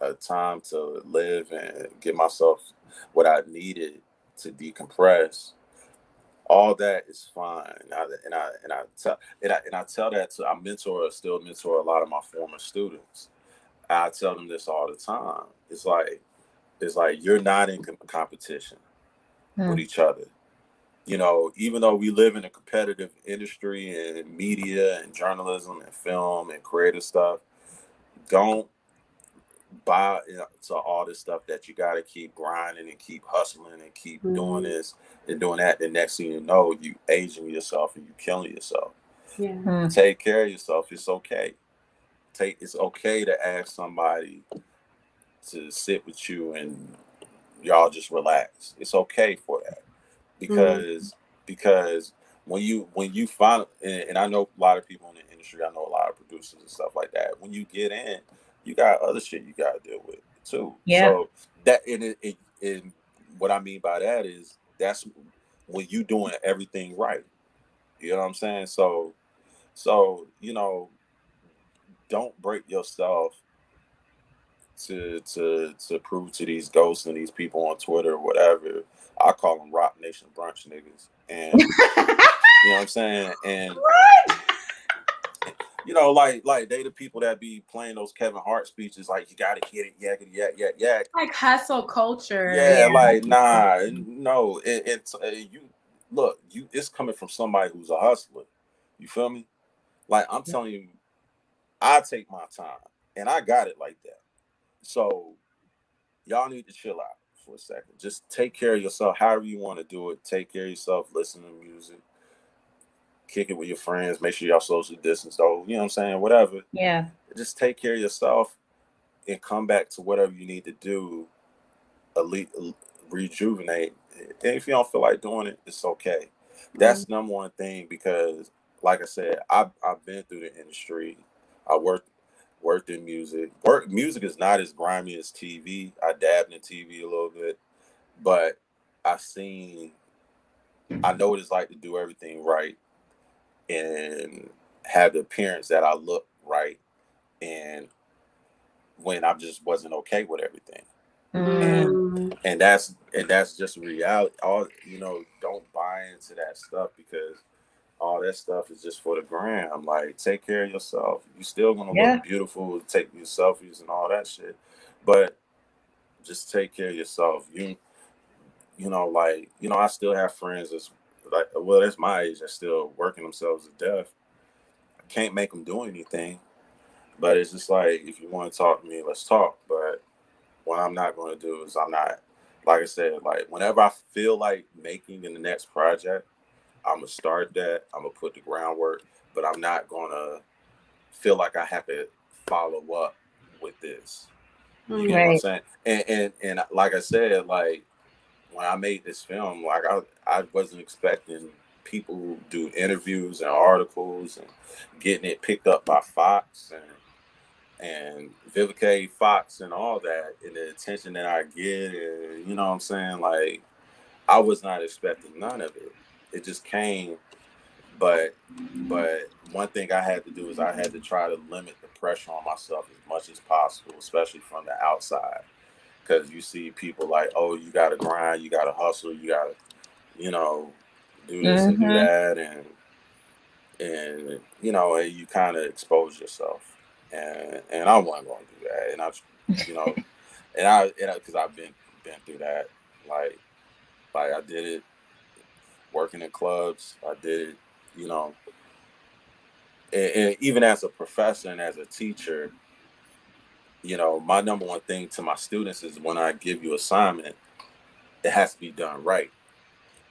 a time to live and get myself what I needed to decompress. All that is fine, and I and I and I tell and I, and I tell that to I mentor still mentor a lot of my former students. I tell them this all the time. It's like it's like you're not in competition hmm. with each other. You know, even though we live in a competitive industry and media and journalism and film and creative stuff, don't buy to all this stuff that you got to keep grinding and keep hustling and keep mm-hmm. doing this and doing that. The next thing you know, you aging yourself and you killing yourself. Yeah. Hmm. Take care of yourself. It's okay. Take. It's okay to ask somebody to sit with you and y'all just relax. It's okay for that because mm-hmm. because when you when you find and, and I know a lot of people in the industry. I know a lot of producers and stuff like that. When you get in you got other shit you got to deal with too. Yeah. So that and it, it, and what I mean by that is that's when you doing everything right. You know what I'm saying? So so you know, don't break yourself to to to prove to these ghosts and these people on Twitter or whatever. I call them Roc Nation brunch niggas, and <laughs> you know what I'm saying. And what? You know, like like they the people that be playing those Kevin Hart speeches, like you gotta get it, yak yak yak yak. Like hustle culture. Yeah, yeah. like nah, no, it, it's uh, you. Look, you it's coming from somebody who's a hustler. You feel me? Like I'm telling you, I take my time, and I got it like that. So y'all need to chill out for a second. Just take care of yourself, however you want to do it. Take care of yourself. Listen to music kick it with your friends, make sure y'all social distance though, you know what I'm saying? Whatever. Yeah. Just take care of yourself and come back to whatever you need to do, elite rejuvenate. And if you don't feel like doing it, it's okay. That's mm-hmm. number one thing because like I said, I've I've been through the industry. I worked worked in music. Work music is not as grimy as TV. I dabbed in TV a little bit, but I've seen I know what it's like to do everything right and have the appearance that I look right and when I just wasn't okay with everything. Mm. And, and that's and that's just reality. All you know, don't buy into that stuff because all that stuff is just for the gram. Like, take care of yourself. You still gonna Yeah. look beautiful, take your selfies and all that shit. But just take care of yourself. You you know, like, you know, I still have friends that's like well, that's my age that's still working themselves to death. I can't make them do anything. But it's just like if you want to talk to me, let's talk. But what I'm not going to do is I'm not like I said, like whenever I feel like making in the next project, I'm gonna start that. I'm gonna put the groundwork, but I'm not gonna feel like I have to follow up with this. You get what I'm saying? And and and like I said, like when I made this film, like I I wasn't expecting people do interviews and articles and getting it picked up by Fox and and Vivica Fox and all that and the attention that I get and you know what I'm saying? Like I was not expecting none of it. It just came but but one thing I had to do is I had to try to limit the pressure on myself as much as possible, especially from the outside. Because you see people like, oh, you got to grind, you got to hustle, you got to, you know, do this and do Mhm. that, and and you know, and you kind of expose yourself, and and I wasn't going to do that, and I, you know, <laughs> and I, and because I've been been through that, like, like I did it working in clubs, I did it, you know, and, and even as a professor and as a teacher, you know, my number one thing to my students is when I give you assignment, it has to be done right.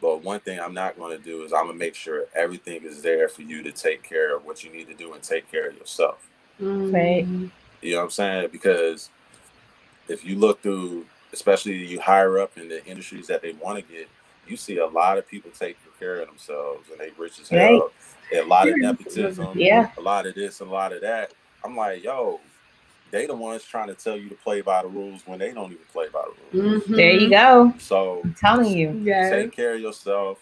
But one thing I'm not going to do is I'm gonna make sure everything is there for you to take care of what you need to do and take care of yourself. Right. Mm. You know what I'm saying? Because if you look through, especially you higher up in the industries that they want to get, you see a lot of people taking care of themselves and they rich as hell. A lot of nepotism, Yeah. a lot of this, and a lot of that. I'm like, yo, they the ones trying to tell you to play by the rules when they don't even play by the rules. Mhm. There you go. So I'm telling you. Yes. take care of yourself.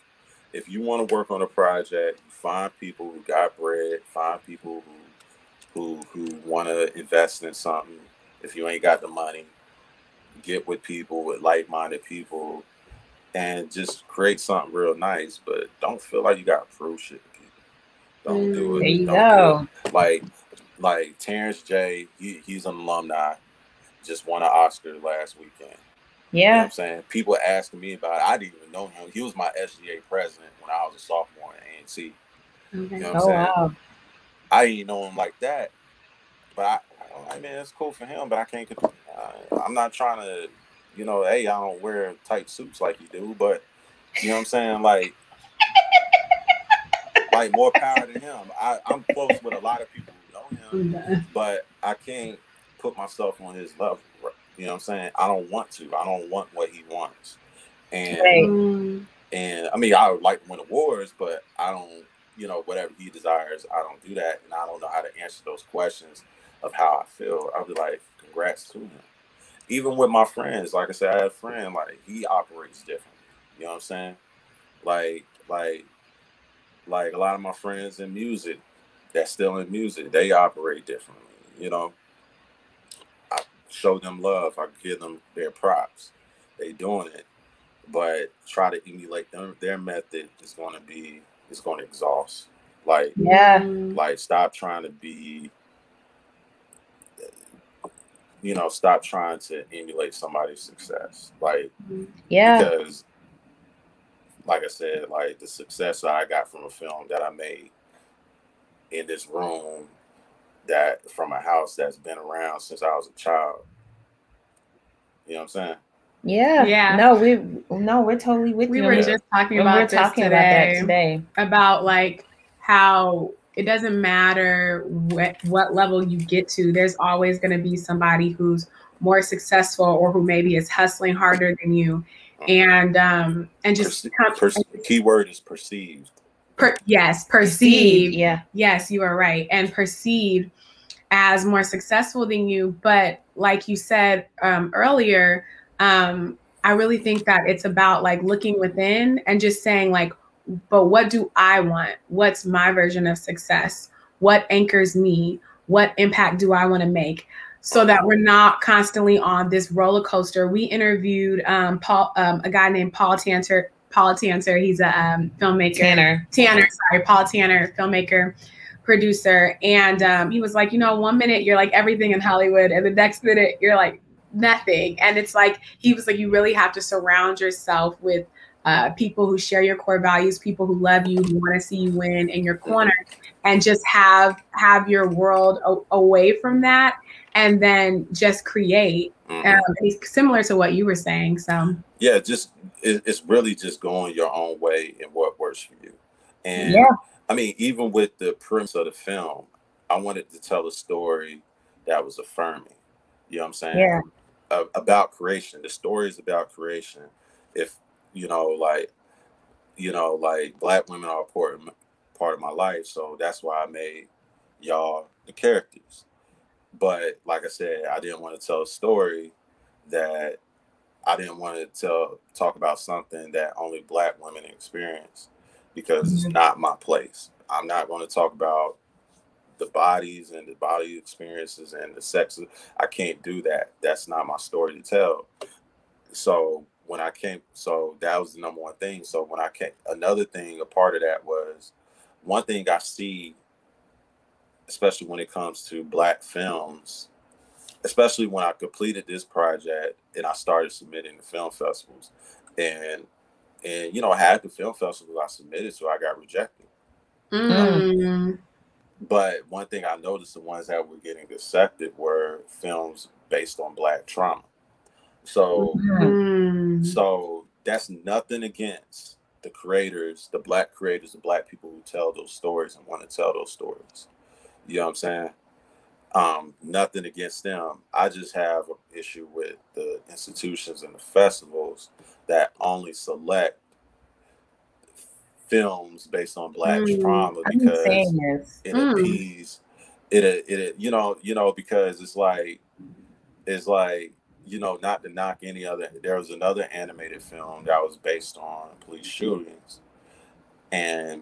If you want to work on a project, find people who got bread. Find people who who who want to invest in something. If you ain't got the money, get with people with like-minded people, and just create something real nice. But don't feel like you got to prove shit to people. Don't do it. There you Don't go. do it. Like like Terrence J. He, he's an alumni. Just won an Oscar last weekend. You know what Yeah. I'm saying? People asking me about it. I didn't even know him. He was my SGA president when I was a sophomore at A&T. Okay. You know what I'm Oh saying? wow. I didn't know him like that. But I, I mean, it's cool for him, but I can't, uh, I'm not trying to, you know, hey, I don't wear tight suits like you do, but you know what I'm saying? Like, like more power to him. I, I'm close with a lot of people who know him, but I can't put myself on his level. You know what I'm saying? I don't want to. I don't want what he wants. And Right. Mm. and I mean, I would like to win awards, but I don't, you know, whatever he desires, I don't do that, and I don't know how to answer those questions of how I feel. I'll be like, congrats to him. Even with my friends, like I said, I had a friend like he operates differently. You know what I'm saying? Like, like, like a lot of my friends in music that's still in music, they operate differently. You know, I show them love. I give them their props. They doing it but try to emulate them their method is going to be is going to exhaust like Yeah. Like stop trying to be you know stop trying to emulate somebody's success like Yeah. because like i said like the success i got from a film that i made in this room that from a house that's been around since i was a child you know what i'm saying Yeah. Yeah. No, we no, we're totally with We you. We were on Yeah. that. just talking And about we're this talking today, about that today. about like how it doesn't matter what what level you get to. There's always going to be somebody who's more successful or who maybe is hustling harder than you, and um and just Perce- come, perce- keyword is perceived per, yes Perceived, Yeah. Yes, you are right. And perceived as more successful than you. But like you said um, earlier, um, I really think that it's about like looking within and just saying, like, but what do I want? What's my version of success? What anchors me? What impact do I want to make? So that we're not constantly on this roller coaster. We interviewed um, Paul, um, a guy named Paul Tanter, Paul Tanner. He's a um, filmmaker. Tanner. Tanner, sorry, Paul Tanner, filmmaker, producer, and um, he was like, you know, one minute you're like everything in Hollywood, and the next minute you're like nothing. And it's like he was like, you really have to surround yourself with uh, people who share your core values, people who love you, who want to see you win in your corner, and just have have your world a- away from that, and then just create. Mhm. Um, it's similar to what you were saying. So yeah, just it, it's really just going your own way and what works for you. And Yeah. I mean, even with the premise of the film, I wanted to tell a story that was affirming. You know what I'm saying? Yeah. A- about creation. The story is about creation. If you know, like, you know, like black women are a important part of my life, so that's why I made y'all the characters. But like I said, I didn't want to tell a story that I didn't want to tell talk about something that only black women experience because it's Mhm. not my place. I'm not going to talk about the bodies and the body experiences and the sex. I can't do that. That's not my story to tell. So when I came, so that was the number one thing. So when I came, another thing, a part of that was one thing I see, especially when it comes to black films, especially when I completed this project and I started submitting to film festivals, and and you know half the film festivals I submitted to I got rejected. mm. But one thing I noticed the ones that were getting accepted were films based on black trauma. So Mm. so that's nothing against the creators, the black creators, the black people who tell those stories and want to tell those stories. You know what I'm saying? Um, nothing against them. I just have an issue with the institutions and the festivals that only select films based on black Mm, trauma because it Mm. appease it, it it you know you know because it's like it's like you know not to knock any other there was another animated film that was based on police shootings and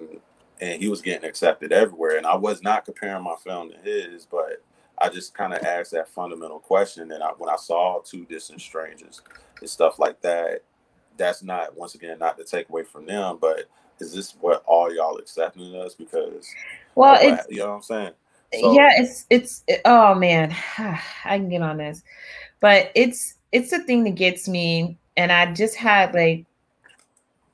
and he was getting accepted everywhere and i was not comparing my film to his but i just kind of asked that fundamental question and I, when i saw two distant strangers and stuff like that that's not once again not to take away from them but is this what all y'all accepting us? Because Well, of it's you know what i'm saying? So- yeah, it's it's it- oh man, <sighs> I can get on this, but it's it's the thing that gets me, and I just had like,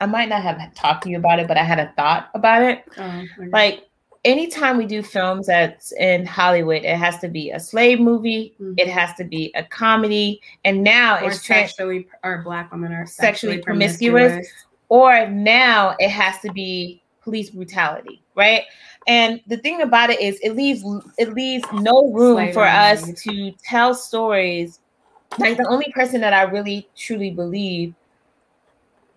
I might not have talked to you about it, but I had a thought about it. Oh. Like anytime we do films that's in Hollywood, it has to be a slave movie, Mhm. it has to be a comedy, and now or it's trans- sexually or black women are Sexually sexually, promiscuous. promiscuous. or now it has to be police brutality, right? And the thing about it is, it leaves it leaves no room for us to tell stories. Like the only person that I really truly believe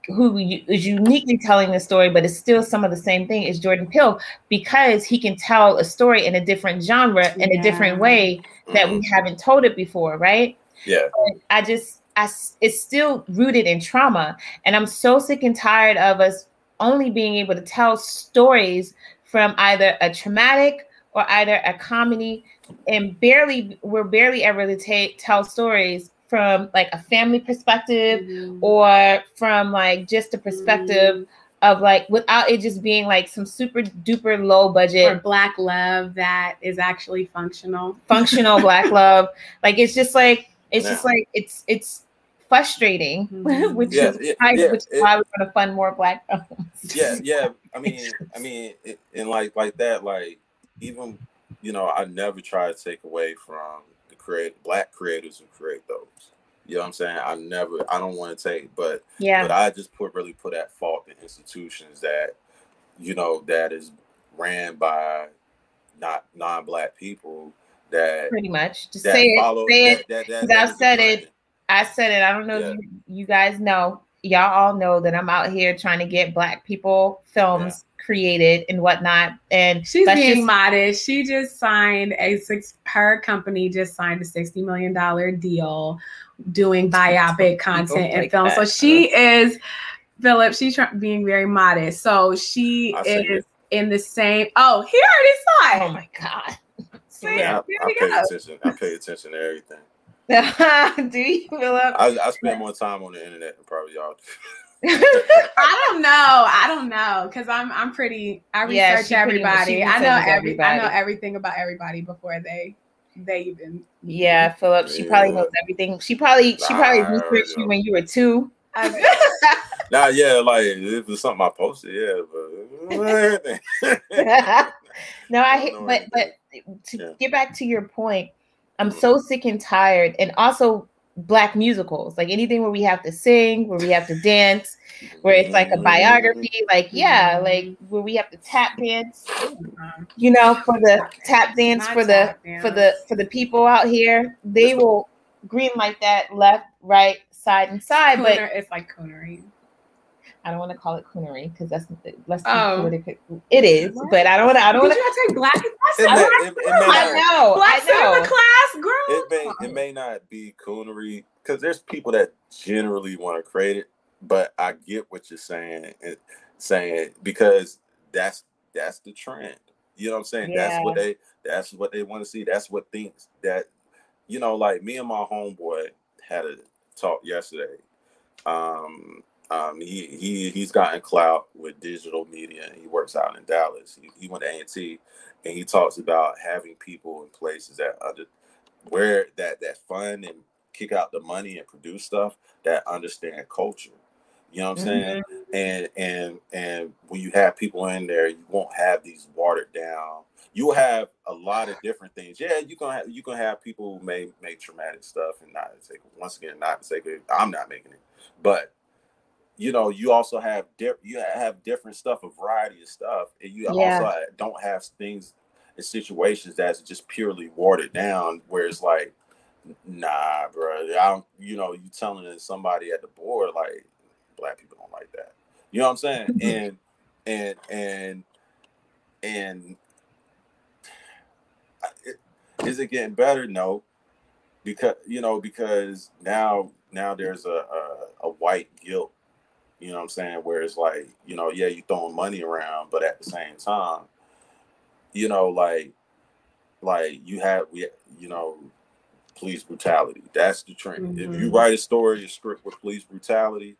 who u- is uniquely telling the story, but it's still some of the same thing is Jordan Peele because he can tell a story in a different genre in a different way that Mhm. we haven't told it before, right? yeah I just, I, s- it's still rooted in trauma. And I'm so sick and tired of us only being able to tell stories from either a traumatic or either a comedy and barely, we're barely ever to ta- tell stories from like a family perspective Mhm. or from like just a perspective Mhm. of like without it just being like some super duper low or budget black love that is actually functional. functional black <laughs> love like it's just like it's just like it's it's frustrating Mhm. <laughs> which Yeah, is yeah, why, yeah, which is it- why we're going to fund more black films yeah <laughs> yeah i mean i mean it, and like like that like even you know i never try to take away from the create black creators who create those. You know what i'm saying? I never i don't want to take but yeah. but i just put really put at fault the institutions that you know that is ran by not non-black people that pretty much. Just say it follow say that, it. that, that, that I've said it. i said it. I don't know Yeah. if you, you guys know y'all all know that i'm out here trying to get black people films created and whatnot and She's being just- modest. She just signed a six. Her company just signed a sixty million dollar deal doing biopic content and like film. So that. she is, Philip. She's try- being very modest. So she I see is it. in the same. Oh, he already saw it. Oh my god See, yeah, I, I pay go. attention i pay attention to everything <laughs> do you Philip? I, I spend more time on the internet than probably y'all do. <laughs> I don't know. I don't know because I'm I'm pretty. I research Yeah, she pretty everybody. I know researches every. I know everything about everybody before they they even. Yeah, Philip. She probably knows everything. She probably she probably Nah, I researched you when you were two. Okay. <laughs> Nah, yeah, like if it was something I posted, yeah, but no, I I hate, don't know but but to Yeah. get back to your point, I'm so sick and tired, and also black musicals, like anything where we have to sing, where we have to dance, where it's like a biography, like yeah, like where we have to tap dance, you know, for the tap dance for the for the for the people out here, they will green like that, left, right, side, and side, but it's like coonery. I don't want to call it coonery because that's less Oh. political. It is, What? but I don't want to. I don't Did want to. you take black? That's It may, it, it I know. Black I cinema know. class, girl. it may it may not be coonery because there's people that generally want to create it, but I get what you're saying and saying because that's that's the trend. You know what I'm saying? That's what they that's what they want to see. That's what thinks that you know, like me and my homeboy had a talk yesterday. Um um he he he's gotten clout with digital media he works out in Dallas. He, he went to A&T and he talks about having people in places that under where that that fund and kick out the money and produce stuff that understand culture. You know what I'm saying? And and and when you have people in there, you won't have these watered down. You'll have a lot of different things. Yeah, you gonna have you gonna have people who may make traumatic stuff and not take once again not take it. I'm not making it, but you know you also have di- you have different stuff, a variety of stuff, and you Yeah. also don't have things and situations that's just purely watered down, where it's like, nah, bro, I don't, you know, you telling somebody at the board like black people don't like that. You know what I'm saying? <laughs> and and and and it, is it getting better? No, because you know because now now there's a, a a white guilt. You know what I'm saying? Where it's like you know yeah you throwing money around, but at the same time, you know like like you have we you know police brutality. That's the trend. If you Mhm. write a story, a script with police brutality,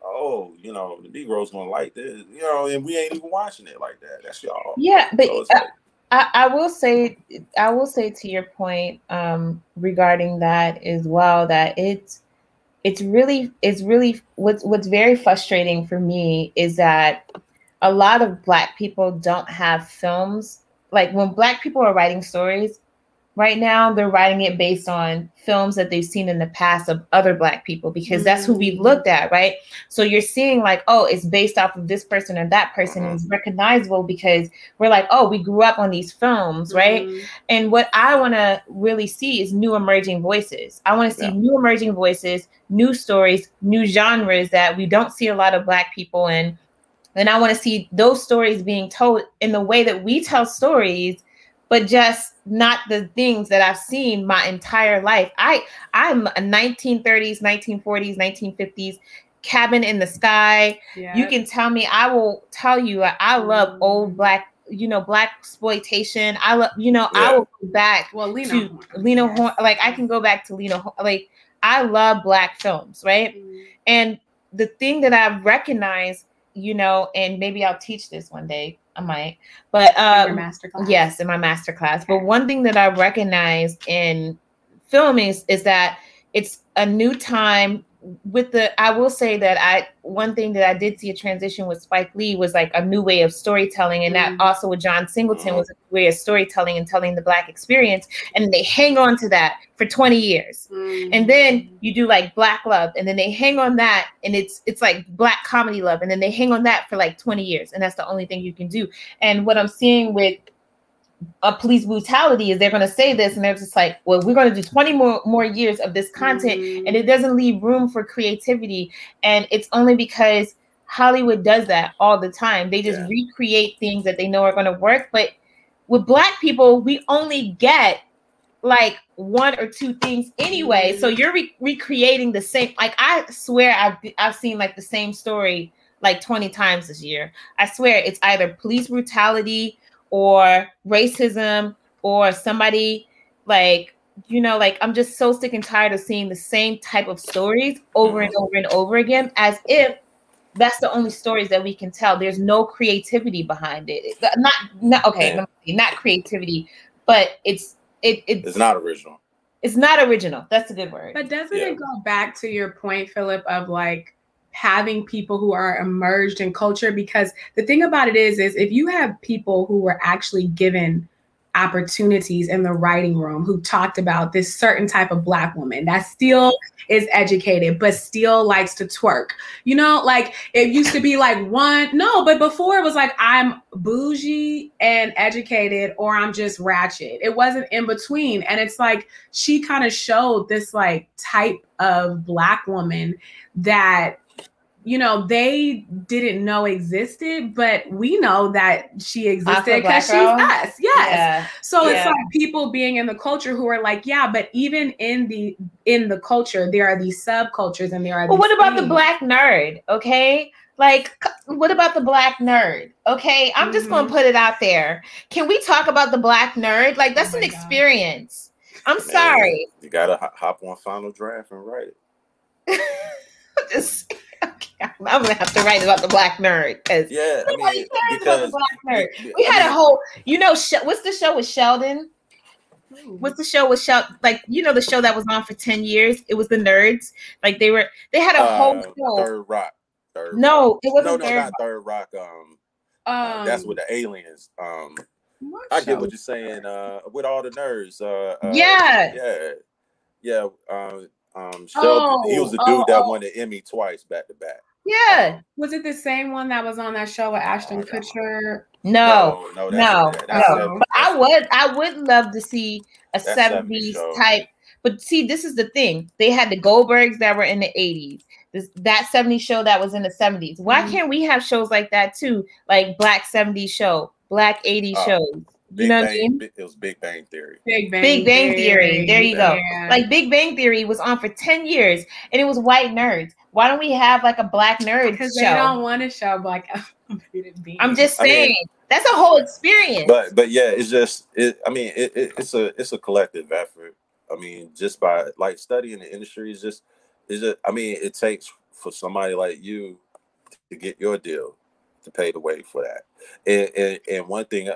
oh, you know, the Negroes gonna like this, you know, and we ain't even watching it like that. That's y'all. Yeah, but So uh, like, I, I will say I will say to your point um, regarding that as well that it's it's really it's really what's what's very frustrating for me is that a lot of black people don't have films. Like when black people are writing stories right now they're writing it based on films that they've seen in the past of other black people because that's who we've Mm. looked at right so you're seeing like oh it's based off of this person or that person and it's recognizable because we're like oh we grew up on these films right Mhm. and what I want to really see is new emerging voices. I want to see Yeah. new emerging voices, new stories, new genres that we don't see a lot of Black people in. And I want to see those stories being told in the way that we tell stories, but just not the things that I've seen my entire life. I I'm a 1930s, 1940s, 1950s cabin in the sky Yeah. you can tell me i will tell you i I love Mm. old black you know black exploitation i love you know i will go back Well, Lena. to Horne, lena yes. Horne, like i can go back to lena Horne, like i love black films right Mhm. and the thing that i've recognized you know and maybe i'll teach this one day i might but In um master class. Yes, in my master class. But one thing that I recognized in filming is, is that it's a new time with the I will say that I one thing that I did see a transition with Spike Lee was like a new way of storytelling and that Mhm. also with John Singleton was a way of storytelling and telling the black experience and they hang on to that for 20 years. And then you do like black love and then they hang on that and it's it's like black comedy love and then they hang on that for like 20 years and that's the only thing you can do. And what I'm seeing with a police brutality is they're going to say this and they're just like, well, we're going to do 20 more more years of this content Mhm. and it doesn't leave room for creativity and it's only because Hollywood does that all the time. They just Yeah. recreate things that they know are going to work, but with black people, we only get like one or two things anyway. So you're re- recreating the same. Like I swear, I've I've seen like the same story like 20 times this year. I swear it's either police brutality or racism or somebody like you know like I'm just so sick and tired of seeing the same type of stories over and over and over again as if that's the only stories that we can tell. There's no creativity behind it. Not, not okay, yeah. not creativity, but it's it, it's, it's not original. It's not original. That's a good word. But doesn't yeah. it go back to your point, Philip, of like having people who are emerged in culture? Because the thing about it is, is if you have people who were actually given opportunities in the writing room who talked about this certain type of black woman that still is educated but still likes to twerk. You know, like it used to be like one, no, but before it was like I'm bougie and educated or I'm just ratchet. It wasn't in between. And it's like she kind of showed this like type of black woman that you know, they didn't know existed, but we know that she existed because she's us. Yes. Yeah. So yeah. it's like people being in the culture who are like, yeah, but even in the in the culture, there are these subcultures and there are. Well, what about the black nerd? Okay. Like, what about the black nerd? Okay, I'm mm-hmm. just gonna put it out there. Can we talk about the black nerd? Like, that's oh an experience. God. I'm Man, sorry. You gotta hop on final draft and write it. <laughs> just I'm gonna have to write about the black nerd because yeah, I mean, because black nerd. We had a whole, you know, what's the show with Sheldon? What's the show with Sheldon? Like you know, the show that was on for ten years. It was the Nerds. Like they were, they had a uh, whole show. Third Rock. Third no, Rock. it wasn't. No, no, not Third Rock. Um, um uh, that's with the aliens. Um, I get what you're saying. Uh, with all the nerds. Uh, uh yeah, yeah, yeah. Um, um, Sheldon, oh, he was the dude oh, that oh. won the Emmy twice back to back. Yeah. Was it the same one that was on that show with Ashton Kutcher? No, no, no, no. no. But I would, I would love to see a seventies type. But see, this is the thing. They had the Goldbergs that were in the eighties. This that 70s show that was in the 70s. Why mm-hmm. can't we have shows like that too? Like Black 70s show, Black 80s uh, shows. Big you know Bang, what I mean? It was Big Bang Theory. Big Bang, Big Bang Theory. Theory. There you go. Yeah. Like Big Bang Theory was on for 10 years and it was white nerds. Why don't we have like a black nerd because they don't want to show black I'm just saying. I mean, that's a whole experience. But but yeah, it's just it, I mean it, it, it's a it's a collective effort. I mean, just by like studying the industry is just is just I mean, it takes for somebody like you to get your deal to pay the way for that. And and, and one thing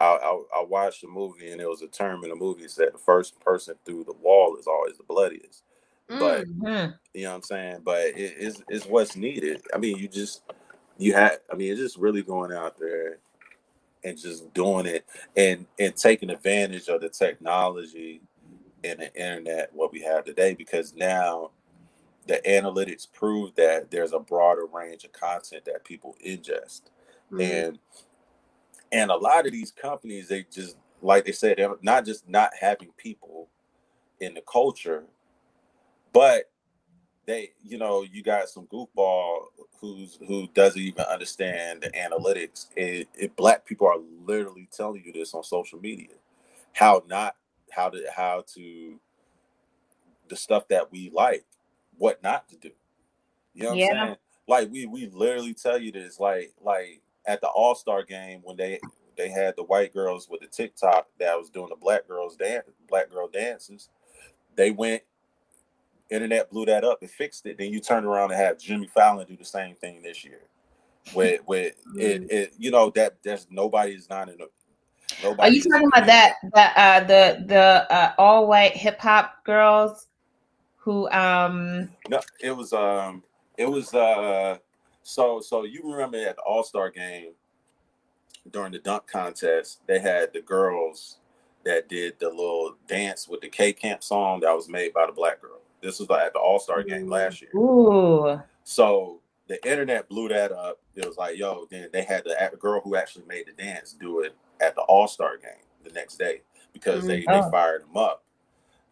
I, I, I watched the movie and there was a term in the movie that said the first person through the wall is always the bloodiest. But mm-hmm. you know what I'm saying? But it, it's it's what's needed. I mean, you just you have I mean, it's just really going out there and just doing it and and taking advantage of the technology and the internet what we have today because now the analytics prove that there's a broader range of content that people ingest mm-hmm. and and a lot of these companies, they just like they said, they're not just not having people in the culture, but they, you know, you got some goofball who's who doesn't even understand the analytics. It, if black people are literally telling you this on social media, how not how to how to the stuff that we like, what not to do. You know what yeah. I'm saying? Like we we literally tell you this, like like at the All Star game when they they had the white girls with the TikTok that was doing the black girls dance, black girl dances. They went, internet blew that up and fixed it. Then you turn around and have Jimmy Fallon do the same thing this year. With <laughs> with it, it, you know that there's nobody's not in. A, Are you talking about that the uh, the the uh, all white hip hop girls who um? No, it was um, it was uh so so you remember at the All Star game during the dunk contest, they had the girls that did the little dance with the K Camp song that was made by the black girl. This was like at the All Star game last year. Ooh. So the internet blew that up. It was like, yo, then they had the girl who actually made the dance do it at the All Star game the next day because mm-hmm. they, oh. they fired him up.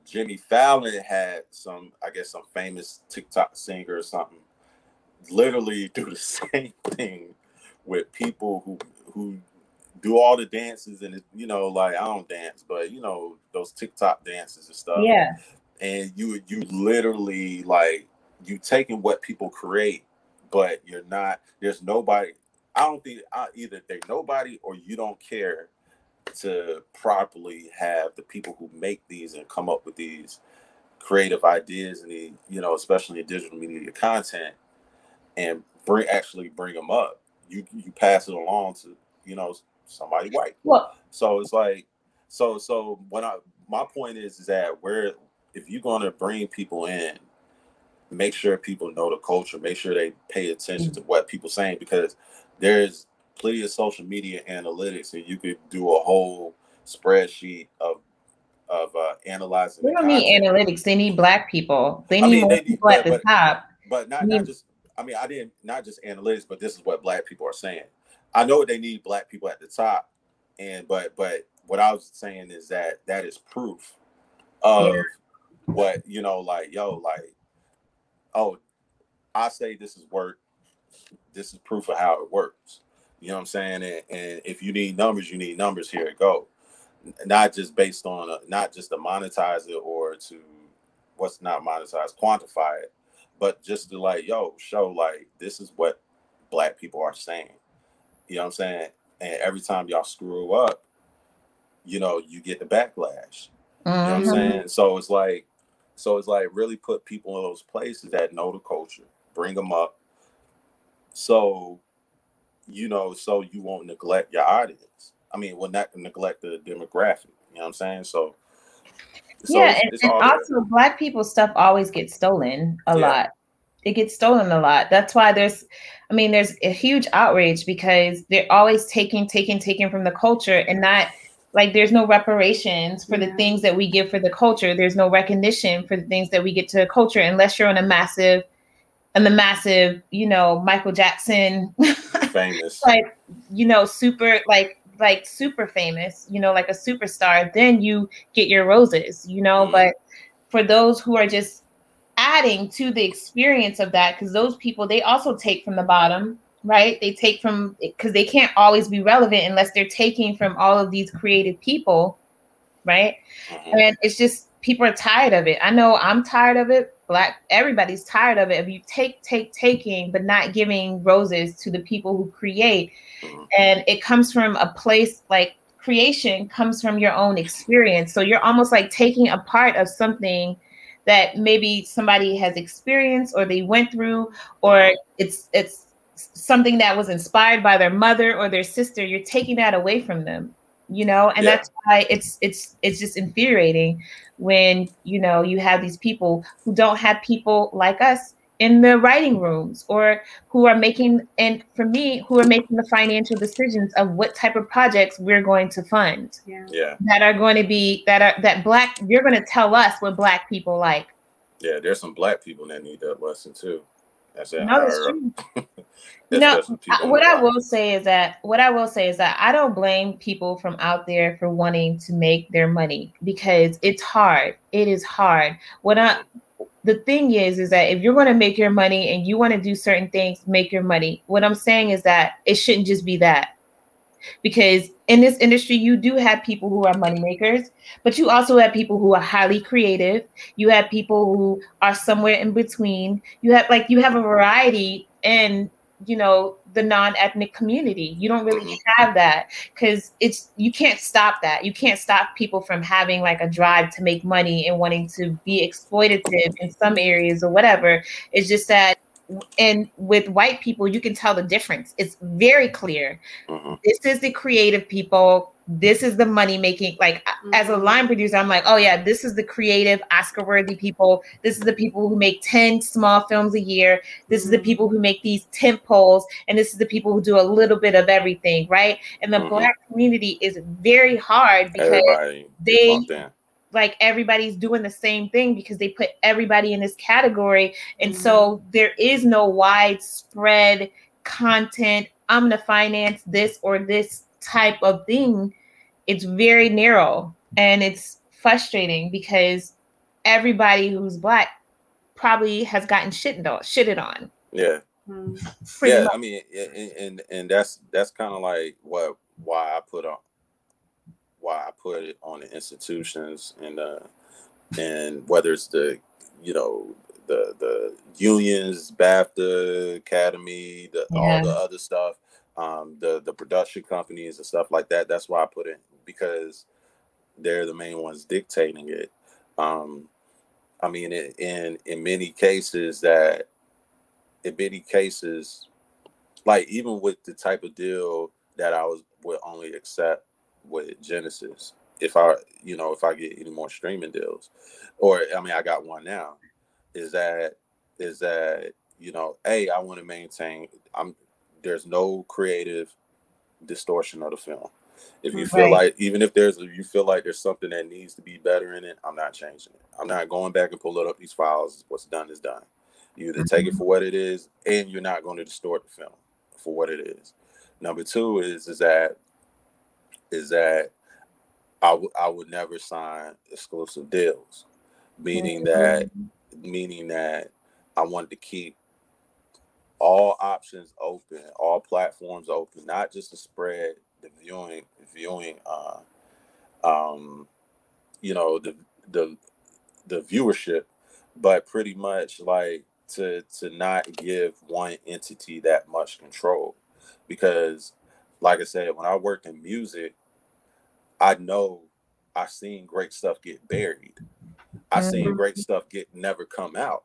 Jimmy Fallon had some, I guess, some famous TikTok singer or something literally <laughs> do the same thing with people who who do all the dances and you know like I don't dance but you know those TikTok dances and stuff. Yeah. And you you literally like you taking what people create but you're not there's nobody I don't think I, either there's nobody or you don't care to properly have the people who make these and come up with these creative ideas and the you know especially in digital media content and bring actually bring them up. You you pass it along to you know somebody white. Well, so it's like so so when I my point is is that where if you're going to bring people in, make sure people know the culture, make sure they pay attention mm-hmm. to what people saying because there's plenty of social media analytics and you could do a whole spreadsheet of of uh, analyzing. They don't need analytics. They need black people. They need I mean, more people at the but, top. But not, not just. I mean, I didn't not just analytics, but this is what black people are saying. I know they need black people at the top, and but but what I was saying is that that is proof of yeah. what you know, like yo, like oh, I say this is work. This is proof of how it works. You know what I'm saying? And, and if you need numbers, you need numbers. Here it go. Not just based on a, not just to monetize it or to what's not monetized, quantify it, but just to like, yo, show like this is what black people are saying. You know what I'm saying? And every time y'all screw up, you know, you get the backlash. Mm-hmm. You know what I'm mm-hmm. saying? So it's like, so it's like really put people in those places that know the culture, bring them up. So, you know, so you won't neglect your audience. I mean, will not neglect the demographic. You know what I'm saying? So, so yeah, it's, it's and, and also black people stuff always gets stolen a yeah. lot. It gets stolen a lot. That's why there's, I mean, there's a huge outrage because they're always taking, taking, taking from the culture and not like there's no reparations for the things that we give for the culture there's no recognition for the things that we get to the culture unless you're on a massive and the massive you know michael jackson famous <laughs> like you know super like like super famous you know like a superstar then you get your roses you know mm. but for those who are just adding to the experience of that because those people they also take from the bottom right? They take from because they can't always be relevant unless they're taking from all of these creative people, right? Mm-hmm. And it's just people are tired of it. I know I'm tired of it. Black everybody's tired of it. If you take, take, taking, but not giving roses to the people who create, mm-hmm. and it comes from a place like creation comes from your own experience. So you're almost like taking a part of something that maybe somebody has experienced or they went through, or it's it's something that was inspired by their mother or their sister you're taking that away from them you know? And yeah. that's why it's it's it's just infuriating when you know you have these people who don't have people like us in the writing rooms or who are making and for me who are making the financial decisions of what type of projects we're going to fund. Yeah, yeah. that are going to be that are that black you're going to tell us what black people like. Yeah there's some black people that need that lesson too that's it. No, that's true. <laughs> no, what I will say is that what I will say is that I don't blame people from out there for wanting to make their money because it's hard. It is hard. What I the thing is is that if you're going to make your money and you want to do certain things, make your money. What I'm saying is that it shouldn't just be that because in this industry you do have people who are money makers but you also have people who are highly creative. You have people who are somewhere in between. You have like you have a variety in you know the non-ethnic community. You don't really have that because it's you can't stop that. You can't stop people from having like a drive to make money and wanting to be exploitative in some areas or whatever. It's just that and with white people you can tell the difference it's very clear mm-hmm. this is the creative people this is the money making like mm-hmm. as a mm-hmm. line producer i'm like oh yeah this is the creative oscar worthy people this is the people who make 10 small films a year this mm-hmm. is the mm-hmm. people who make these tent poles and this is the people who do a little bit of everything right and the mm-hmm. black community is very hard because Everybody they like everybody's doing the same thing because they put everybody in this category. And mm-hmm. so there is no widespread content. I'm going to finance this or this type of thing. It's very narrow and it's frustrating because everybody who's black probably has gotten shitted on. Shitted on. Yeah. Mm-hmm. yeah, much. I mean, and, and and that's that's kind of like what why I put on why I put it on the institutions and uh, and whether it's the you know the the unions, BAFTA, Academy, the, yeah. all the other stuff, um, the the production companies and stuff like that. That's why I put it because they're the main ones dictating it. Um, I mean, in in many cases that in many cases, like even with the type of deal that I was would only accept with Genesis, if I you know if I get any more streaming deals, or I mean I got one now, is that is that you know, a I want to maintain. I'm there's no creative distortion of the film. If you feel right. like even if there's you feel like there's something that needs to be better in it, I'm not changing it. I'm not going back and pulling up these files. What's done is done. You either mm-hmm. take it mm-hmm. for what it is, and you're not going to distort the film for what it is. Number two is is that is that I, w- I would never sign exclusive deals, meaning mm-hmm. that meaning that I wanted to keep all options open, all platforms open, not just to spread the viewing viewing uh um you know the the the viewership, but pretty much like to to not give one entity that much control because like I said, when I worked in music, I know I've seen great stuff get buried. I've seen mm-hmm. great stuff get never come out.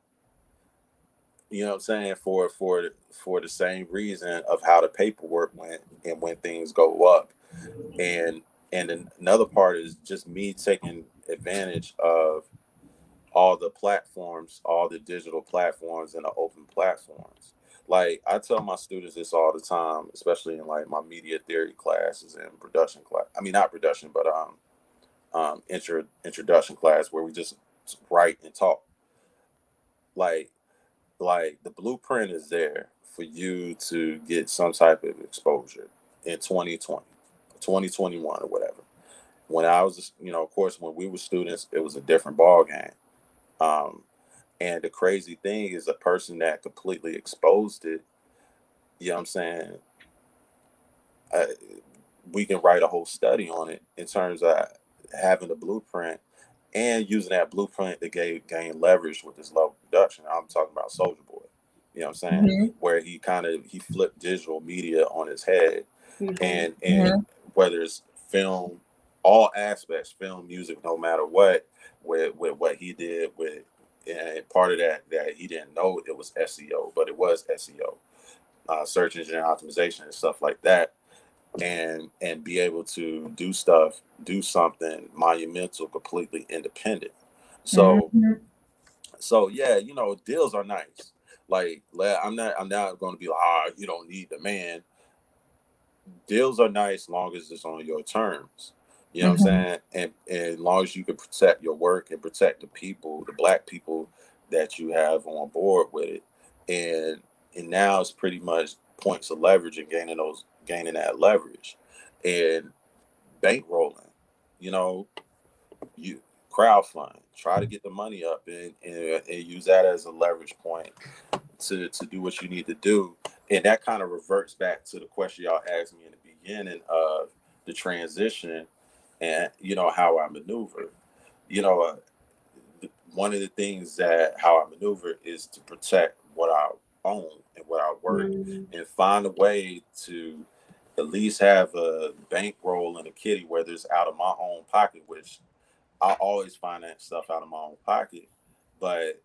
You know what I'm saying? For for for the same reason of how the paperwork went and when things go up. And and another part is just me taking advantage of all the platforms, all the digital platforms and the open platforms. Like I tell my students this all the time, especially in like my media theory classes and production class. I mean, not production, but um, um, intro introduction class where we just write and talk. Like, like the blueprint is there for you to get some type of exposure in 2020, 2021, or whatever. When I was, you know, of course, when we were students, it was a different ball game. Um, and the crazy thing is, a person that completely exposed it, you know what I'm saying? Uh, we can write a whole study on it in terms of having the blueprint and using that blueprint to gain, gain leverage with this level production. I'm talking about Soulja Boy. You know what I'm saying? Mm-hmm. Where he kind of he flipped digital media on his head, mm-hmm. and and mm-hmm. whether it's film, all aspects, film, music, no matter what, with with what he did with and part of that that he didn't know it was SEO, but it was SEO, uh, search engine optimization and stuff like that, and and be able to do stuff, do something monumental, completely independent. So, mm-hmm. so yeah, you know, deals are nice. Like, I'm not, I'm not going to be like, ah, oh, you don't need the man. Deals are nice long as it's on your terms. You know mm-hmm. what I'm mm-hmm. saying? And, and as long as you can protect your work and protect the people, the black people that you have on board with it. And and now it's pretty much points of leverage and gaining those gaining that leverage and bankrolling. You know, you crowdfund, try to get the money up and, and, and use that as a leverage point to, to do what you need to do. And that kind of reverts back to the question y'all asked me in the beginning of the transition and you know how I maneuver. You know, uh, one of the things that how I maneuver is to protect what I own and what I work, mm-hmm. and find a way to at least have a bankroll and a kitty, whether it's out of my own pocket, which I always finance stuff out of my own pocket, but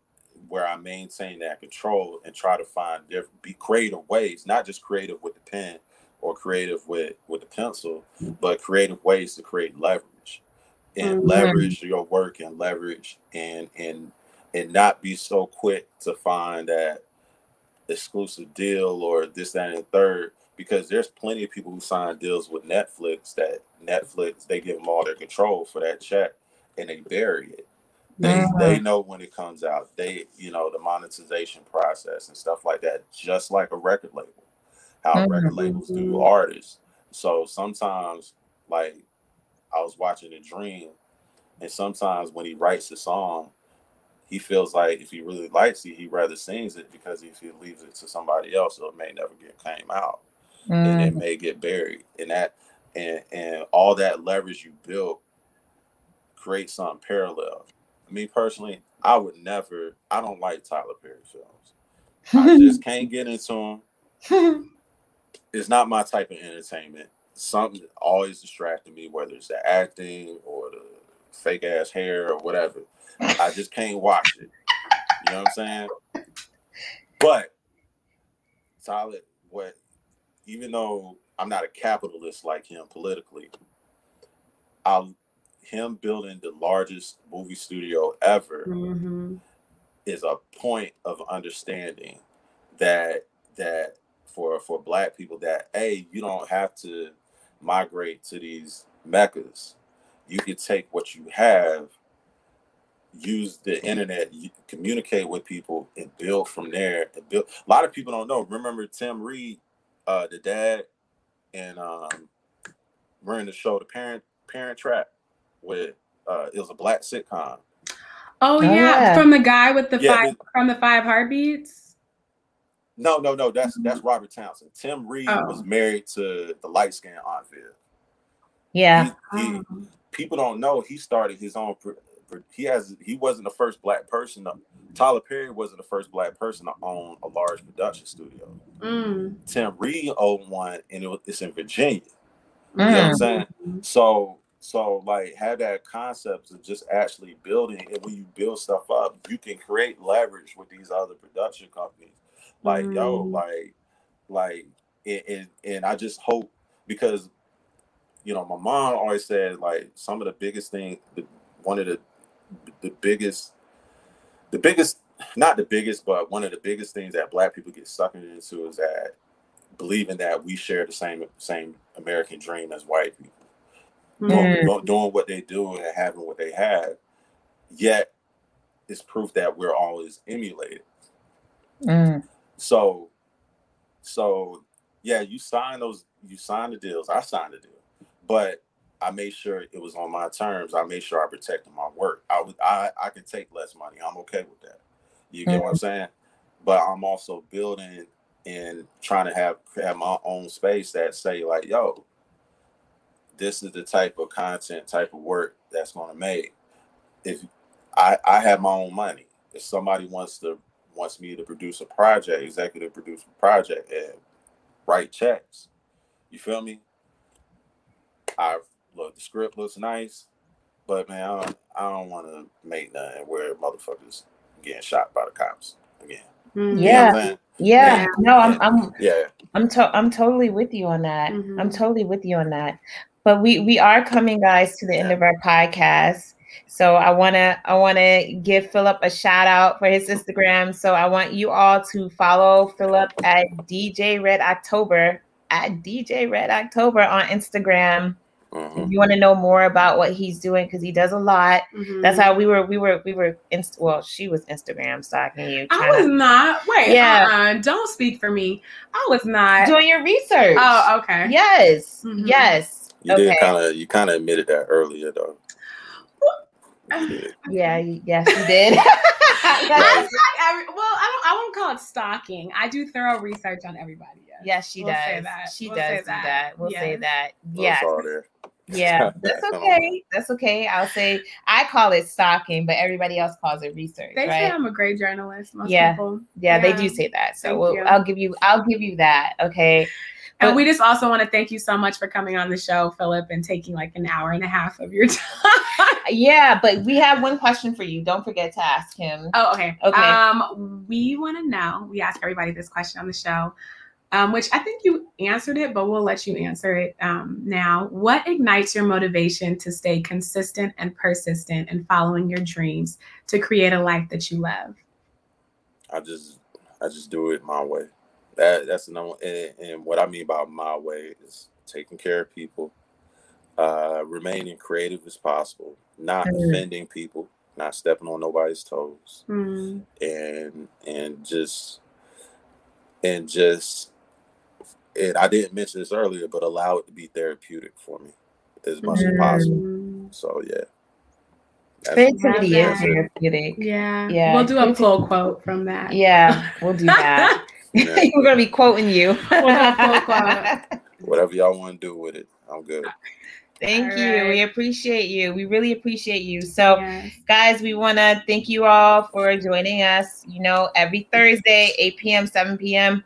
where I maintain that control and try to find different, be creative ways, not just creative with the pen, or creative with with the pencil, but creative ways to create leverage and mm-hmm. leverage your work and leverage and and and not be so quick to find that exclusive deal or this that and the third because there's plenty of people who sign deals with Netflix that Netflix they give them all their control for that check and they bury it. They they know when it comes out. They you know the monetization process and stuff like that, just like a record label how mm-hmm. record labels do artists. So sometimes, like, I was watching a dream, and sometimes when he writes a song, he feels like if he really likes it, he rather sings it because if he leaves it to somebody else, it may never get came out, mm-hmm. and it mm. may get buried. And that, and and all that leverage you built create something parallel. Me personally, I would never. I don't like Tyler Perry films. I just <laughs> can't get into them. <laughs> it's not my type of entertainment. Something always distracting me, whether it's the acting or the fake ass hair or whatever. I just can't watch it. You know what I'm saying? But Tyler, what even though I'm not a capitalist like him politically, I him building the largest movie studio ever Mhm. is a point of understanding that that for for black people that hey you don't have to migrate to these meccas you can take what you have use the internet communicate with people and build from there and build a lot of people don't know remember tim reid uh the dad and um running the show the parent parent trap with uh it was a black sitcom Oh, Oh, yeah. yeah. from the guy with the Yeah, five from the five heartbeats. No, no, no. That's that's Robert Townsend. Tim Reid Oh. was married to the light skinned Aunt Yeah. He, he, Oh. people don't know he started his own. pr- pr- He has. He wasn't the first black person. To, Tyler Perry wasn't the first black person to own a large production studio. Mm. Tim Reid owned one, and it it's in Virginia. You know what I'm Mm. saying? So, so like have that concept of just actually building, and when you build stuff up, you can create leverage with these other production companies. Like yo, Mm. like, like, and, and and I just hope because, you know, my mom always said like some of the biggest thing, the, one of the the biggest, the biggest, not the biggest, but one of the biggest things that Black people get sucked into is that believing that we share the same same American dream as white people. Mm. doing, doing what they do and having what they have. Yet, it's proof that we're always emulated. Mm. So, so yeah, you sign those, you sign the deals. I signed the deal, but I made sure it was on my terms. I made sure I protected my work. I was, I, I can take less money. I'm okay with that. You get what I'm mm-hmm. saying? But I'm also building and trying to have have my own space that say like, yo, this is the type of content, type of work that's going to make. If I I have my own money, if somebody wants to wants me to produce a project, executive produce a project, and write checks, you feel me? I look, the script looks nice, but man, I don't, I don't want to make nothing where motherfuckers getting shot by the cops again. Mm. You Yeah. what I'm? Yeah. Yeah. No, I'm I'm Yeah. I'm to- I'm totally with you on that. Mhm. I'm totally with you on that. But we we are coming, guys, to the end of our podcast. So I wanna I wanna give Philip a shout out for his Instagram. So I want you all to follow Philip at DJ Red October at DJ Red October on Instagram. Mhm. If you want to know more about what he's doing, because he does a lot. Mhm. That's how we were we were we were inst- well, she was Instagram stalking you, I trying was to not. Wait, Yeah. yeah. don't speak for me. I was not. doing your research. Oh, okay. Yes, Mhm. yes. You did kind of you kind of admitted that earlier though. You did. Yeah, yes, you did. <laughs> I every, well, I don't. I won't call it stalking. I do thorough research on everybody. Yes. yes, she We'll does. She We'll does say do that. that. We'll say that. Well, <laughs> Yeah, it's all there. yeah. That's okay. That's okay. I'll say I call it stalking, but everybody else calls it research, They say? I'm a great journalist. Most Yeah. people. Yeah, they do say that. So we'll. I'll give you. I'll give you that. Okay. And But- we just also want to thank you so much for coming on the show, Philip, and taking like an hour and a half of your <laughs> time. Yeah, but we have one question for you. Don't forget to ask him. Oh, okay. Okay. Um, we want to know. We ask everybody this question on the show, um, which I think you answered it, but we'll let you answer it um, now. What ignites your motivation to stay consistent and persistent in following your dreams to create a life that you love? I just I just do it my way. That that's the number. And, and what I mean by my way is taking care of people, uh, remaining creative as possible, not Mhm. offending people, not stepping on nobody's toes, Hmm. and and just and just and I didn't mention this earlier, but allow it to be therapeutic for me as much as possible. Mm. So yeah. That's- Creativity Yeah. is therapeutic. Yeah. Yeah. We'll do a pull quote from that. Yeah, we'll do that. <laughs> Yeah. <laughs> We're gonna be quoting you. We'll do quote. <laughs> Whatever y'all want to do with it, I'm good. Thank All you. right. We appreciate you. We really appreciate you. So, Yes. guys, we want to thank you all for joining us. You know, every Thursday, 8 p.m., 7 p.m.,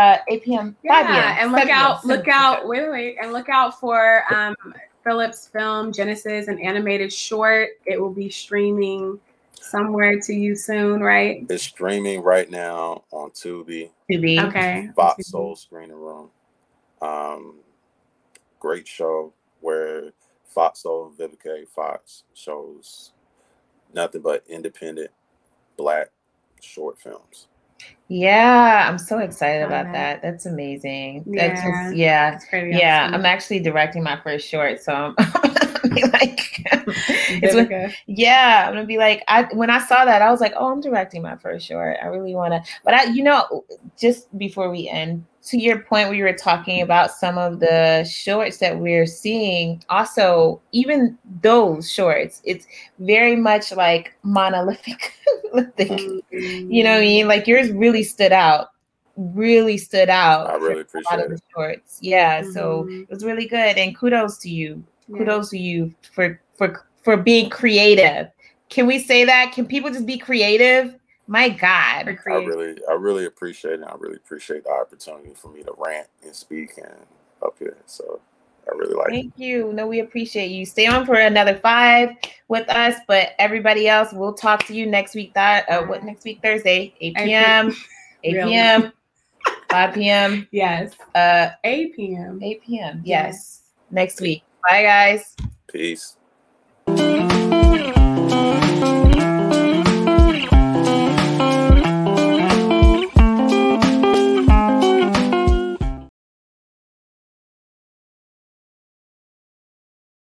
uh, 8 p.m., 5 p.m. Yeah, and look 7 p.m., out, look out, wait, wait, wait, and look out for um Philip's film Genesis, an animated short. It will be streaming somewhere to you soon, right? It's streaming right now on Tubi. Tubi. Okay. Fox Soul Screening Room. Um, great show where Fox Soul Vivica Fox shows nothing but independent black short films. Yeah, I'm so excited about that. that. That's amazing. Yeah. That's just, yeah. That's Yeah, awesome. I'm actually directing my first short, so I'm <laughs> <laughs> like, <laughs> it's when- yeah, I'm gonna be like, I when I saw that, I was like, oh, I'm directing my first short. I really want to, but I, you know, just before we end, to your point we were talking about some of the shorts that we're seeing, also even those shorts, it's very much like monolithic. <laughs> Mm-hmm. you know what I mean? Like yours really stood out, really stood out. I really for a lot appreciate of it. the shorts. Yeah, so Mhm. it was really good, and kudos to you. Yeah. Kudos to you for for for being creative. Can we say that? Can people just be creative? My God. I really, I really appreciate it. I really appreciate the opportunity for me to rant and speak and up here. So I really like it. Thank you. No, we appreciate you. Stay on for another five with us, but everybody else, we'll talk to you next week. That uh, what next week? Thursday, 8 <laughs> 8 p.m. 8 p.m. 5 p.m. <laughs> Yes. Uh, 8 p.m. 8 p.m. Yes. Yes. Next week. Bye, guys. Peace.